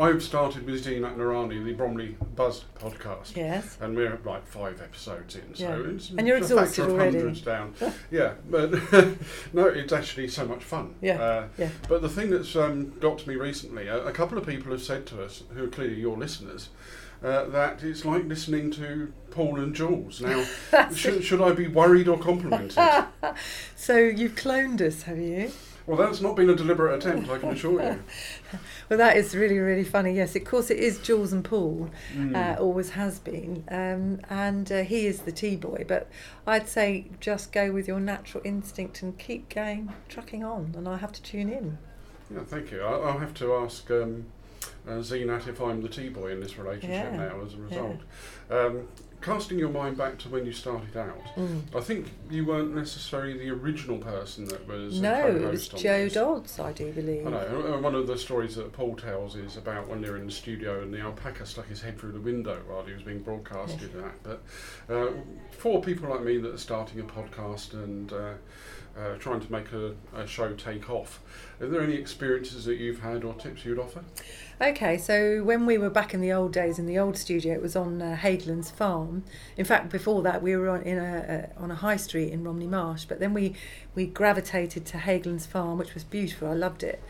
A: I've started with Zeenat Noorani, the Bromley Buzz podcast.
F: Yes.
A: And we're like five episodes in, so
F: Yeah.
A: it's
F: And you're
A: a factor
F: exhausted
A: of
F: already.
A: hundreds down. yeah, but no, it's actually so much fun.
F: Yeah,
A: Uh,
F: yeah.
A: But the thing that's um, got to me recently, a, a couple of people have said to us, who are clearly your listeners, uh, that it's like listening to Paul and Jules. Now, should, should I be worried or complimented?
F: So you've cloned us, have you?
A: Well, that's not been a deliberate attempt, I can assure you.
F: Well, that is really, really funny. Yes, of course, it is Jules and Paul.
A: Mm.
F: Uh, always has been, um, and uh, he is the tea boy. But I'd say just go with your natural instinct and keep going, trucking on. And I have to tune in.
A: Yeah, thank you. I'll, I'll have to ask um, uh, Zeenat if I'm the T-boy in this relationship
F: Yeah,
A: now as a result. Um, casting your mind back to when you started out,
F: Mm.
A: I think you weren't necessarily the original person that was
F: No, it was Joe
A: this.
F: Dodds, I do believe.
A: I know. uh, One of the stories that Paul tells is about when they're in the studio and the alpaca stuck his head through the window while he was being broadcasted. At. But uh, for people like me that are starting a podcast and uh, uh, trying to make a, a show take off, are there any experiences that you've had or tips you'd offer?
F: Okay, so when we were back in the old days in the old studio, it was on uh, Hageland's farm. In fact, before that, we were on in a, a on a high street in Romney Marsh. But then we we gravitated to Hageland's farm, which was beautiful. I loved it.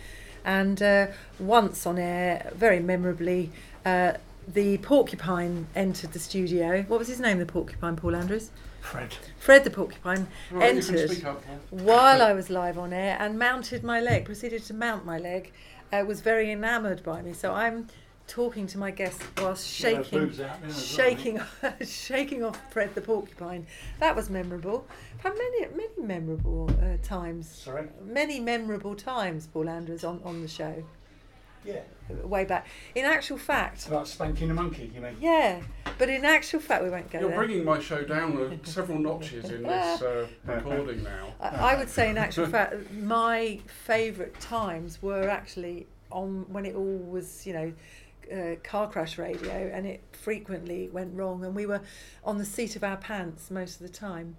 F: And uh, once on air, very memorably, uh, the porcupine entered the studio. What was his name? The porcupine, Paul Andrews.
G: Fred.
F: Fred the porcupine
A: Right,
F: entered
A: up, Paul.
F: while I was live on air and mounted my leg, proceeded to mount my leg, uh, was very enamoured by me. So I'm talking to my guests whilst shaking, shaking, shaking off Fred the porcupine. That was memorable. I've had many, many memorable uh, times.
G: Sorry?
F: Many memorable times, Paul Andrews, on, on the show,
G: Yeah.
F: way back. In actual fact,
G: about spanking a monkey, you mean?
F: yeah, but in actual fact, we won't go
A: You're
F: there.
A: bringing my show down several notches in this uh, recording now.
F: I I would say, in actual fact, my favourite times were actually on when it all was, you know, uh, car crash radio, and it frequently went wrong, and we were on the seat of our pants most of the time.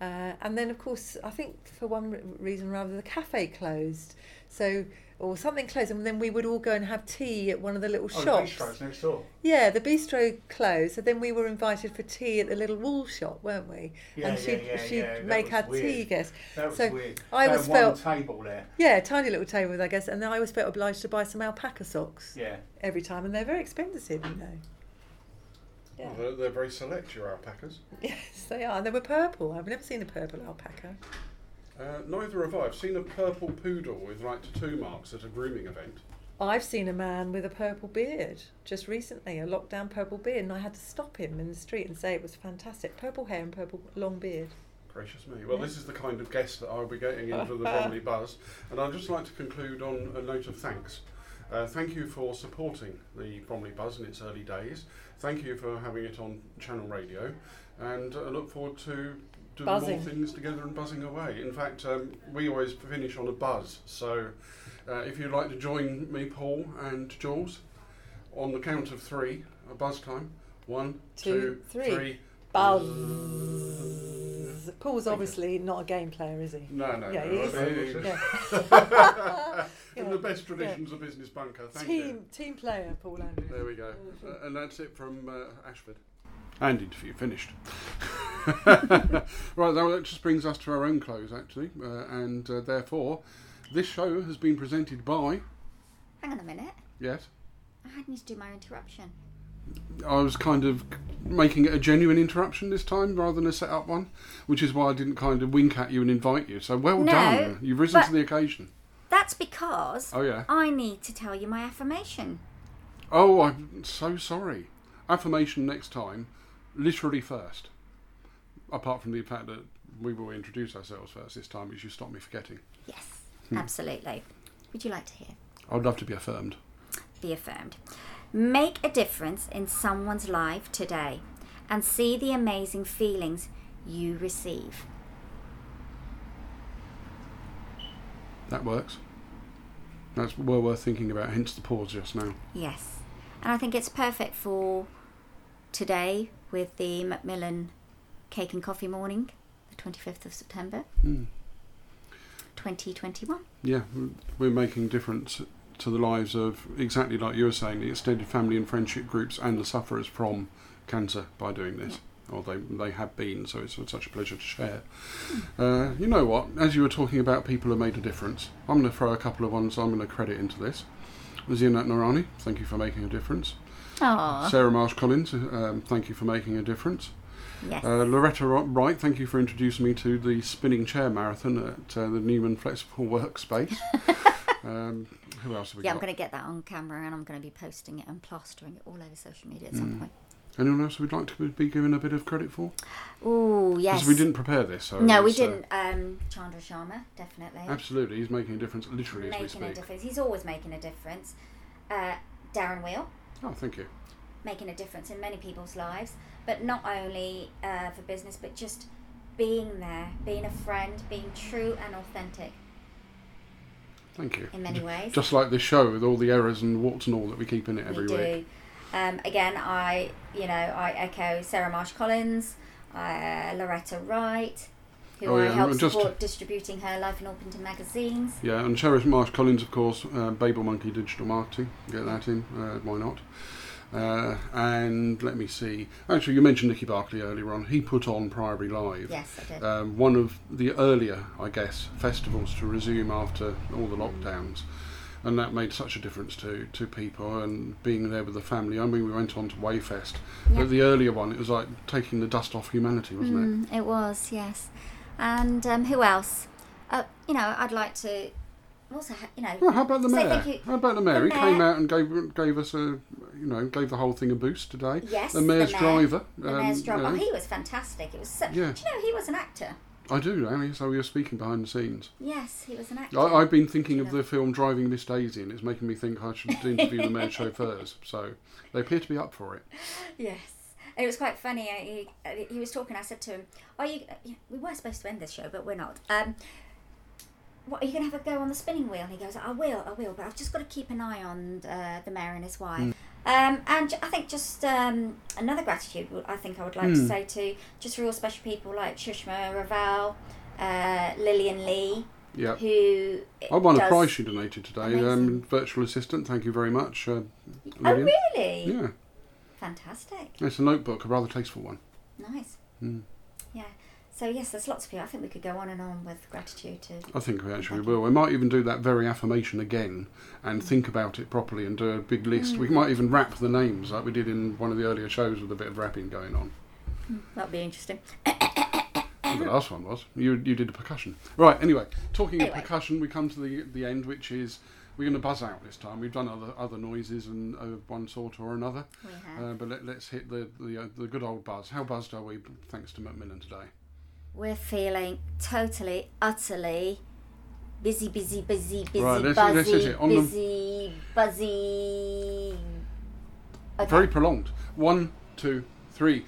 F: Uh, and then, of course, I think for one re- reason or other, the cafe closed. So or something closed, and then we would all go and have tea at one of the little
G: Oh, the
F: shops.
G: bistro's next door.
F: Yeah, the bistro closed, so then we were invited for tea at the little wool shop, weren't we?
G: Yeah,
F: and
G: yeah,
F: she'd,
G: yeah,
F: she'd
G: yeah,
F: make our
G: weird.
F: tea guests.
G: That was
F: So
G: weird.
F: I always felt-
G: table there.
F: Yeah, tiny little table, I guess, and then I always felt obliged to buy some alpaca socks
G: Yeah.
F: every time, and they're very expensive, you know. Yeah.
A: Well, they're, they're very select, your alpacas.
F: Yes, they are. And they were purple. I've never seen a purple alpaca.
A: Uh, neither have I. I've seen a purple poodle with like tattoo marks at a grooming event.
F: I've seen a man with a purple beard just recently, a lockdown purple beard, and I had to stop him in the street and say it was fantastic. Purple hair and purple long beard.
A: Gracious me. Well, this is the kind of guest that I'll be getting into the Bromley Buzz. And I'd just like to conclude on a note of thanks. Uh, thank you for supporting the Bromley Buzz in its early days. Thank you for having it on Channel Radio. And I look forward to doing
F: Buzzing.
A: more things together and buzzing away. In fact, um, we always finish on a buzz. So uh, if you'd like to join me, Paul and Jules, on the count of three, a buzz time. One,
F: Two,
A: two,
F: three.
A: three.
F: Buzz.
A: Thank
F: Paul's
A: you.
F: obviously not a game player, is he?
A: No, no,
F: Yeah,
A: no.
F: he is. Yeah.
A: In
F: Yeah.
A: the best traditions of business bunker. Thank
F: team
A: you.
F: team player, Paul Andrews.
A: There we go. Uh, and that's it from uh, Ashford. And interview finished. right, now that just brings us to our own close, actually. Uh, and uh, therefore, this show has been presented by.
B: Hang on a minute.
A: Yes.
B: I had need to do my interruption.
A: I was kind of making it a genuine interruption this time rather than a set up one, which is why I didn't kind of wink at you and invite you. So well
B: No,
A: done. You've risen to the occasion.
B: That's because
A: Oh, yeah.
B: I need to tell you my affirmation.
A: Oh, I'm so sorry. Affirmation next time, literally first. Apart from the fact that we will introduce ourselves first this time, which you stop me forgetting.
B: Yes,
A: Hmm.
B: absolutely. Would you like to hear?
A: I'd love to be affirmed.
B: Be affirmed. Make a difference in someone's life today and see the amazing feelings you receive.
A: That works. That's well worth thinking about, hence the pause just now.
B: Yes. And I think it's perfect for today with the Macmillan Cake and Coffee Morning, the 25th of September,
A: Hmm.
B: 2021.
A: Yeah, we're making difference to the lives of, exactly like you were saying, the extended family and friendship groups and the sufferers from cancer by doing this. Or they, they have been, so it's such a pleasure to share. Uh, you know what? As you were talking about people who made a difference, I'm going to throw a couple of ones I'm going to credit into this. Zeenat Noorani, thank you for making a difference.
B: Aww.
A: Sarah Marsh Collins, um, thank you for making a difference.
B: Yes.
A: Uh, Loretta Wright, thank you for introducing me to the spinning chair marathon at uh, the Newman Flexible Workspace. um, who else have we got?
B: yeah, I'm going to get that on camera and I'm going to be posting it and plastering it all over social media at some
A: Mm.
B: point.
A: Anyone else we'd like to be given a bit of credit for?
B: Oh, yes.
A: Because we didn't prepare this. So
B: no, we
A: uh,
B: didn't. Um, Chandra Sharma, definitely.
A: absolutely, he's making a difference literally as we
B: making a difference. He's always making a difference. Uh, Darren Weale,
A: Oh, thank you.
B: Making a difference in many people's lives, but not only uh, for business, but just being there, being a friend, being true and authentic
A: Thank you.
B: in many ways.
A: Just like this show with all the errors and warts and all that we keep in it every
B: we
A: week.
B: do. Um, again, I you know I echo Sarah Marsh Collins, uh, Loretta Wright, who
A: Oh,
B: I
A: yeah,
B: help
A: and just-
B: support distributing her Life in Orpington magazines.
A: Yeah, and Sarah Marsh Collins, of course, uh, Babel Monkey Digital Marketing. Get that in, uh, why not? Uh, and let me see. Actually, you mentioned Nicky Barkley earlier on. He put on Priory Live.
B: Yes, I did.
A: um, one of the earlier, I guess, festivals to resume after all the lockdowns. And that made such a difference to, to people and being there with the family. I mean, we went on to Wayfest,
B: Yeah.
A: but the earlier one, it was like taking the dust off humanity, wasn't
B: Mm, it was, yes. And um, who else? Uh, you know, I'd like to also, you know.
A: Well, how about the mayor?
B: you.
A: How about the mayor?
B: The
A: he came out and gave gave us a, you know, gave the whole thing a boost today.
B: Yes,
A: the mayor's
B: mayor,
A: driver.
B: The
A: um,
B: mayor's driver.
A: you know,
B: Oh, he was fantastic. It was so.
A: Yeah.
B: Do you know he was an actor?
A: I do, Annie. So we were speaking behind the scenes.
B: Yes, he was an actor.
A: I, I've been thinking of the film Driving Miss Daisy, and it's making me think I should interview the mayor's chauffeurs. So they appear to be up for it.
B: Yes. And it was quite funny. uh, He, uh, he was talking. I said to him, "Are you? uh, We were supposed to end this show, but we're not. Um, what are you going to have a go on the spinning wheel?" And he goes, "I will, I will, but I've just got to keep an eye on uh, the mayor and his wife."
A: Mm.
B: Um, and I think just um, another gratitude. I think I would like to
A: Mm.
B: say to just real special people like Shushma Raval, uh, Lillian Lee,
A: Yeah.
B: who
A: I won a prize she donated today. Um, virtual assistant. Thank you very much. Uh,
B: Oh, really?
A: Yeah.
B: Fantastic.
A: It's a notebook, a rather tasteful one.
B: Nice.
A: Mm.
B: So yes, there's lots of people. I think we could go on and on with gratitude to.
A: I think we actually will. We might even do that very affirmation again and think about it properly and do a big list. We might even wrap the names like we did in one of the earlier shows with a bit of rapping going on.
B: That'd be interesting.
A: the last one was. You you did the percussion. Right, anyway, talking
B: Anyway.
A: of percussion, we come to the the end, which is we're going to buzz out this time. We've done other other noises and of one sort or another,
B: We have.
A: uh, but let, let's hit the the, uh, the good old buzz. How buzzed are we, thanks to Macmillan today?
B: We're feeling totally, utterly busy, busy, busy, busy,
A: Right, let's-
B: buzzy,
A: let's hit it. On the-
B: busy, buzzy. Okay.
A: Very prolonged. One, two, three.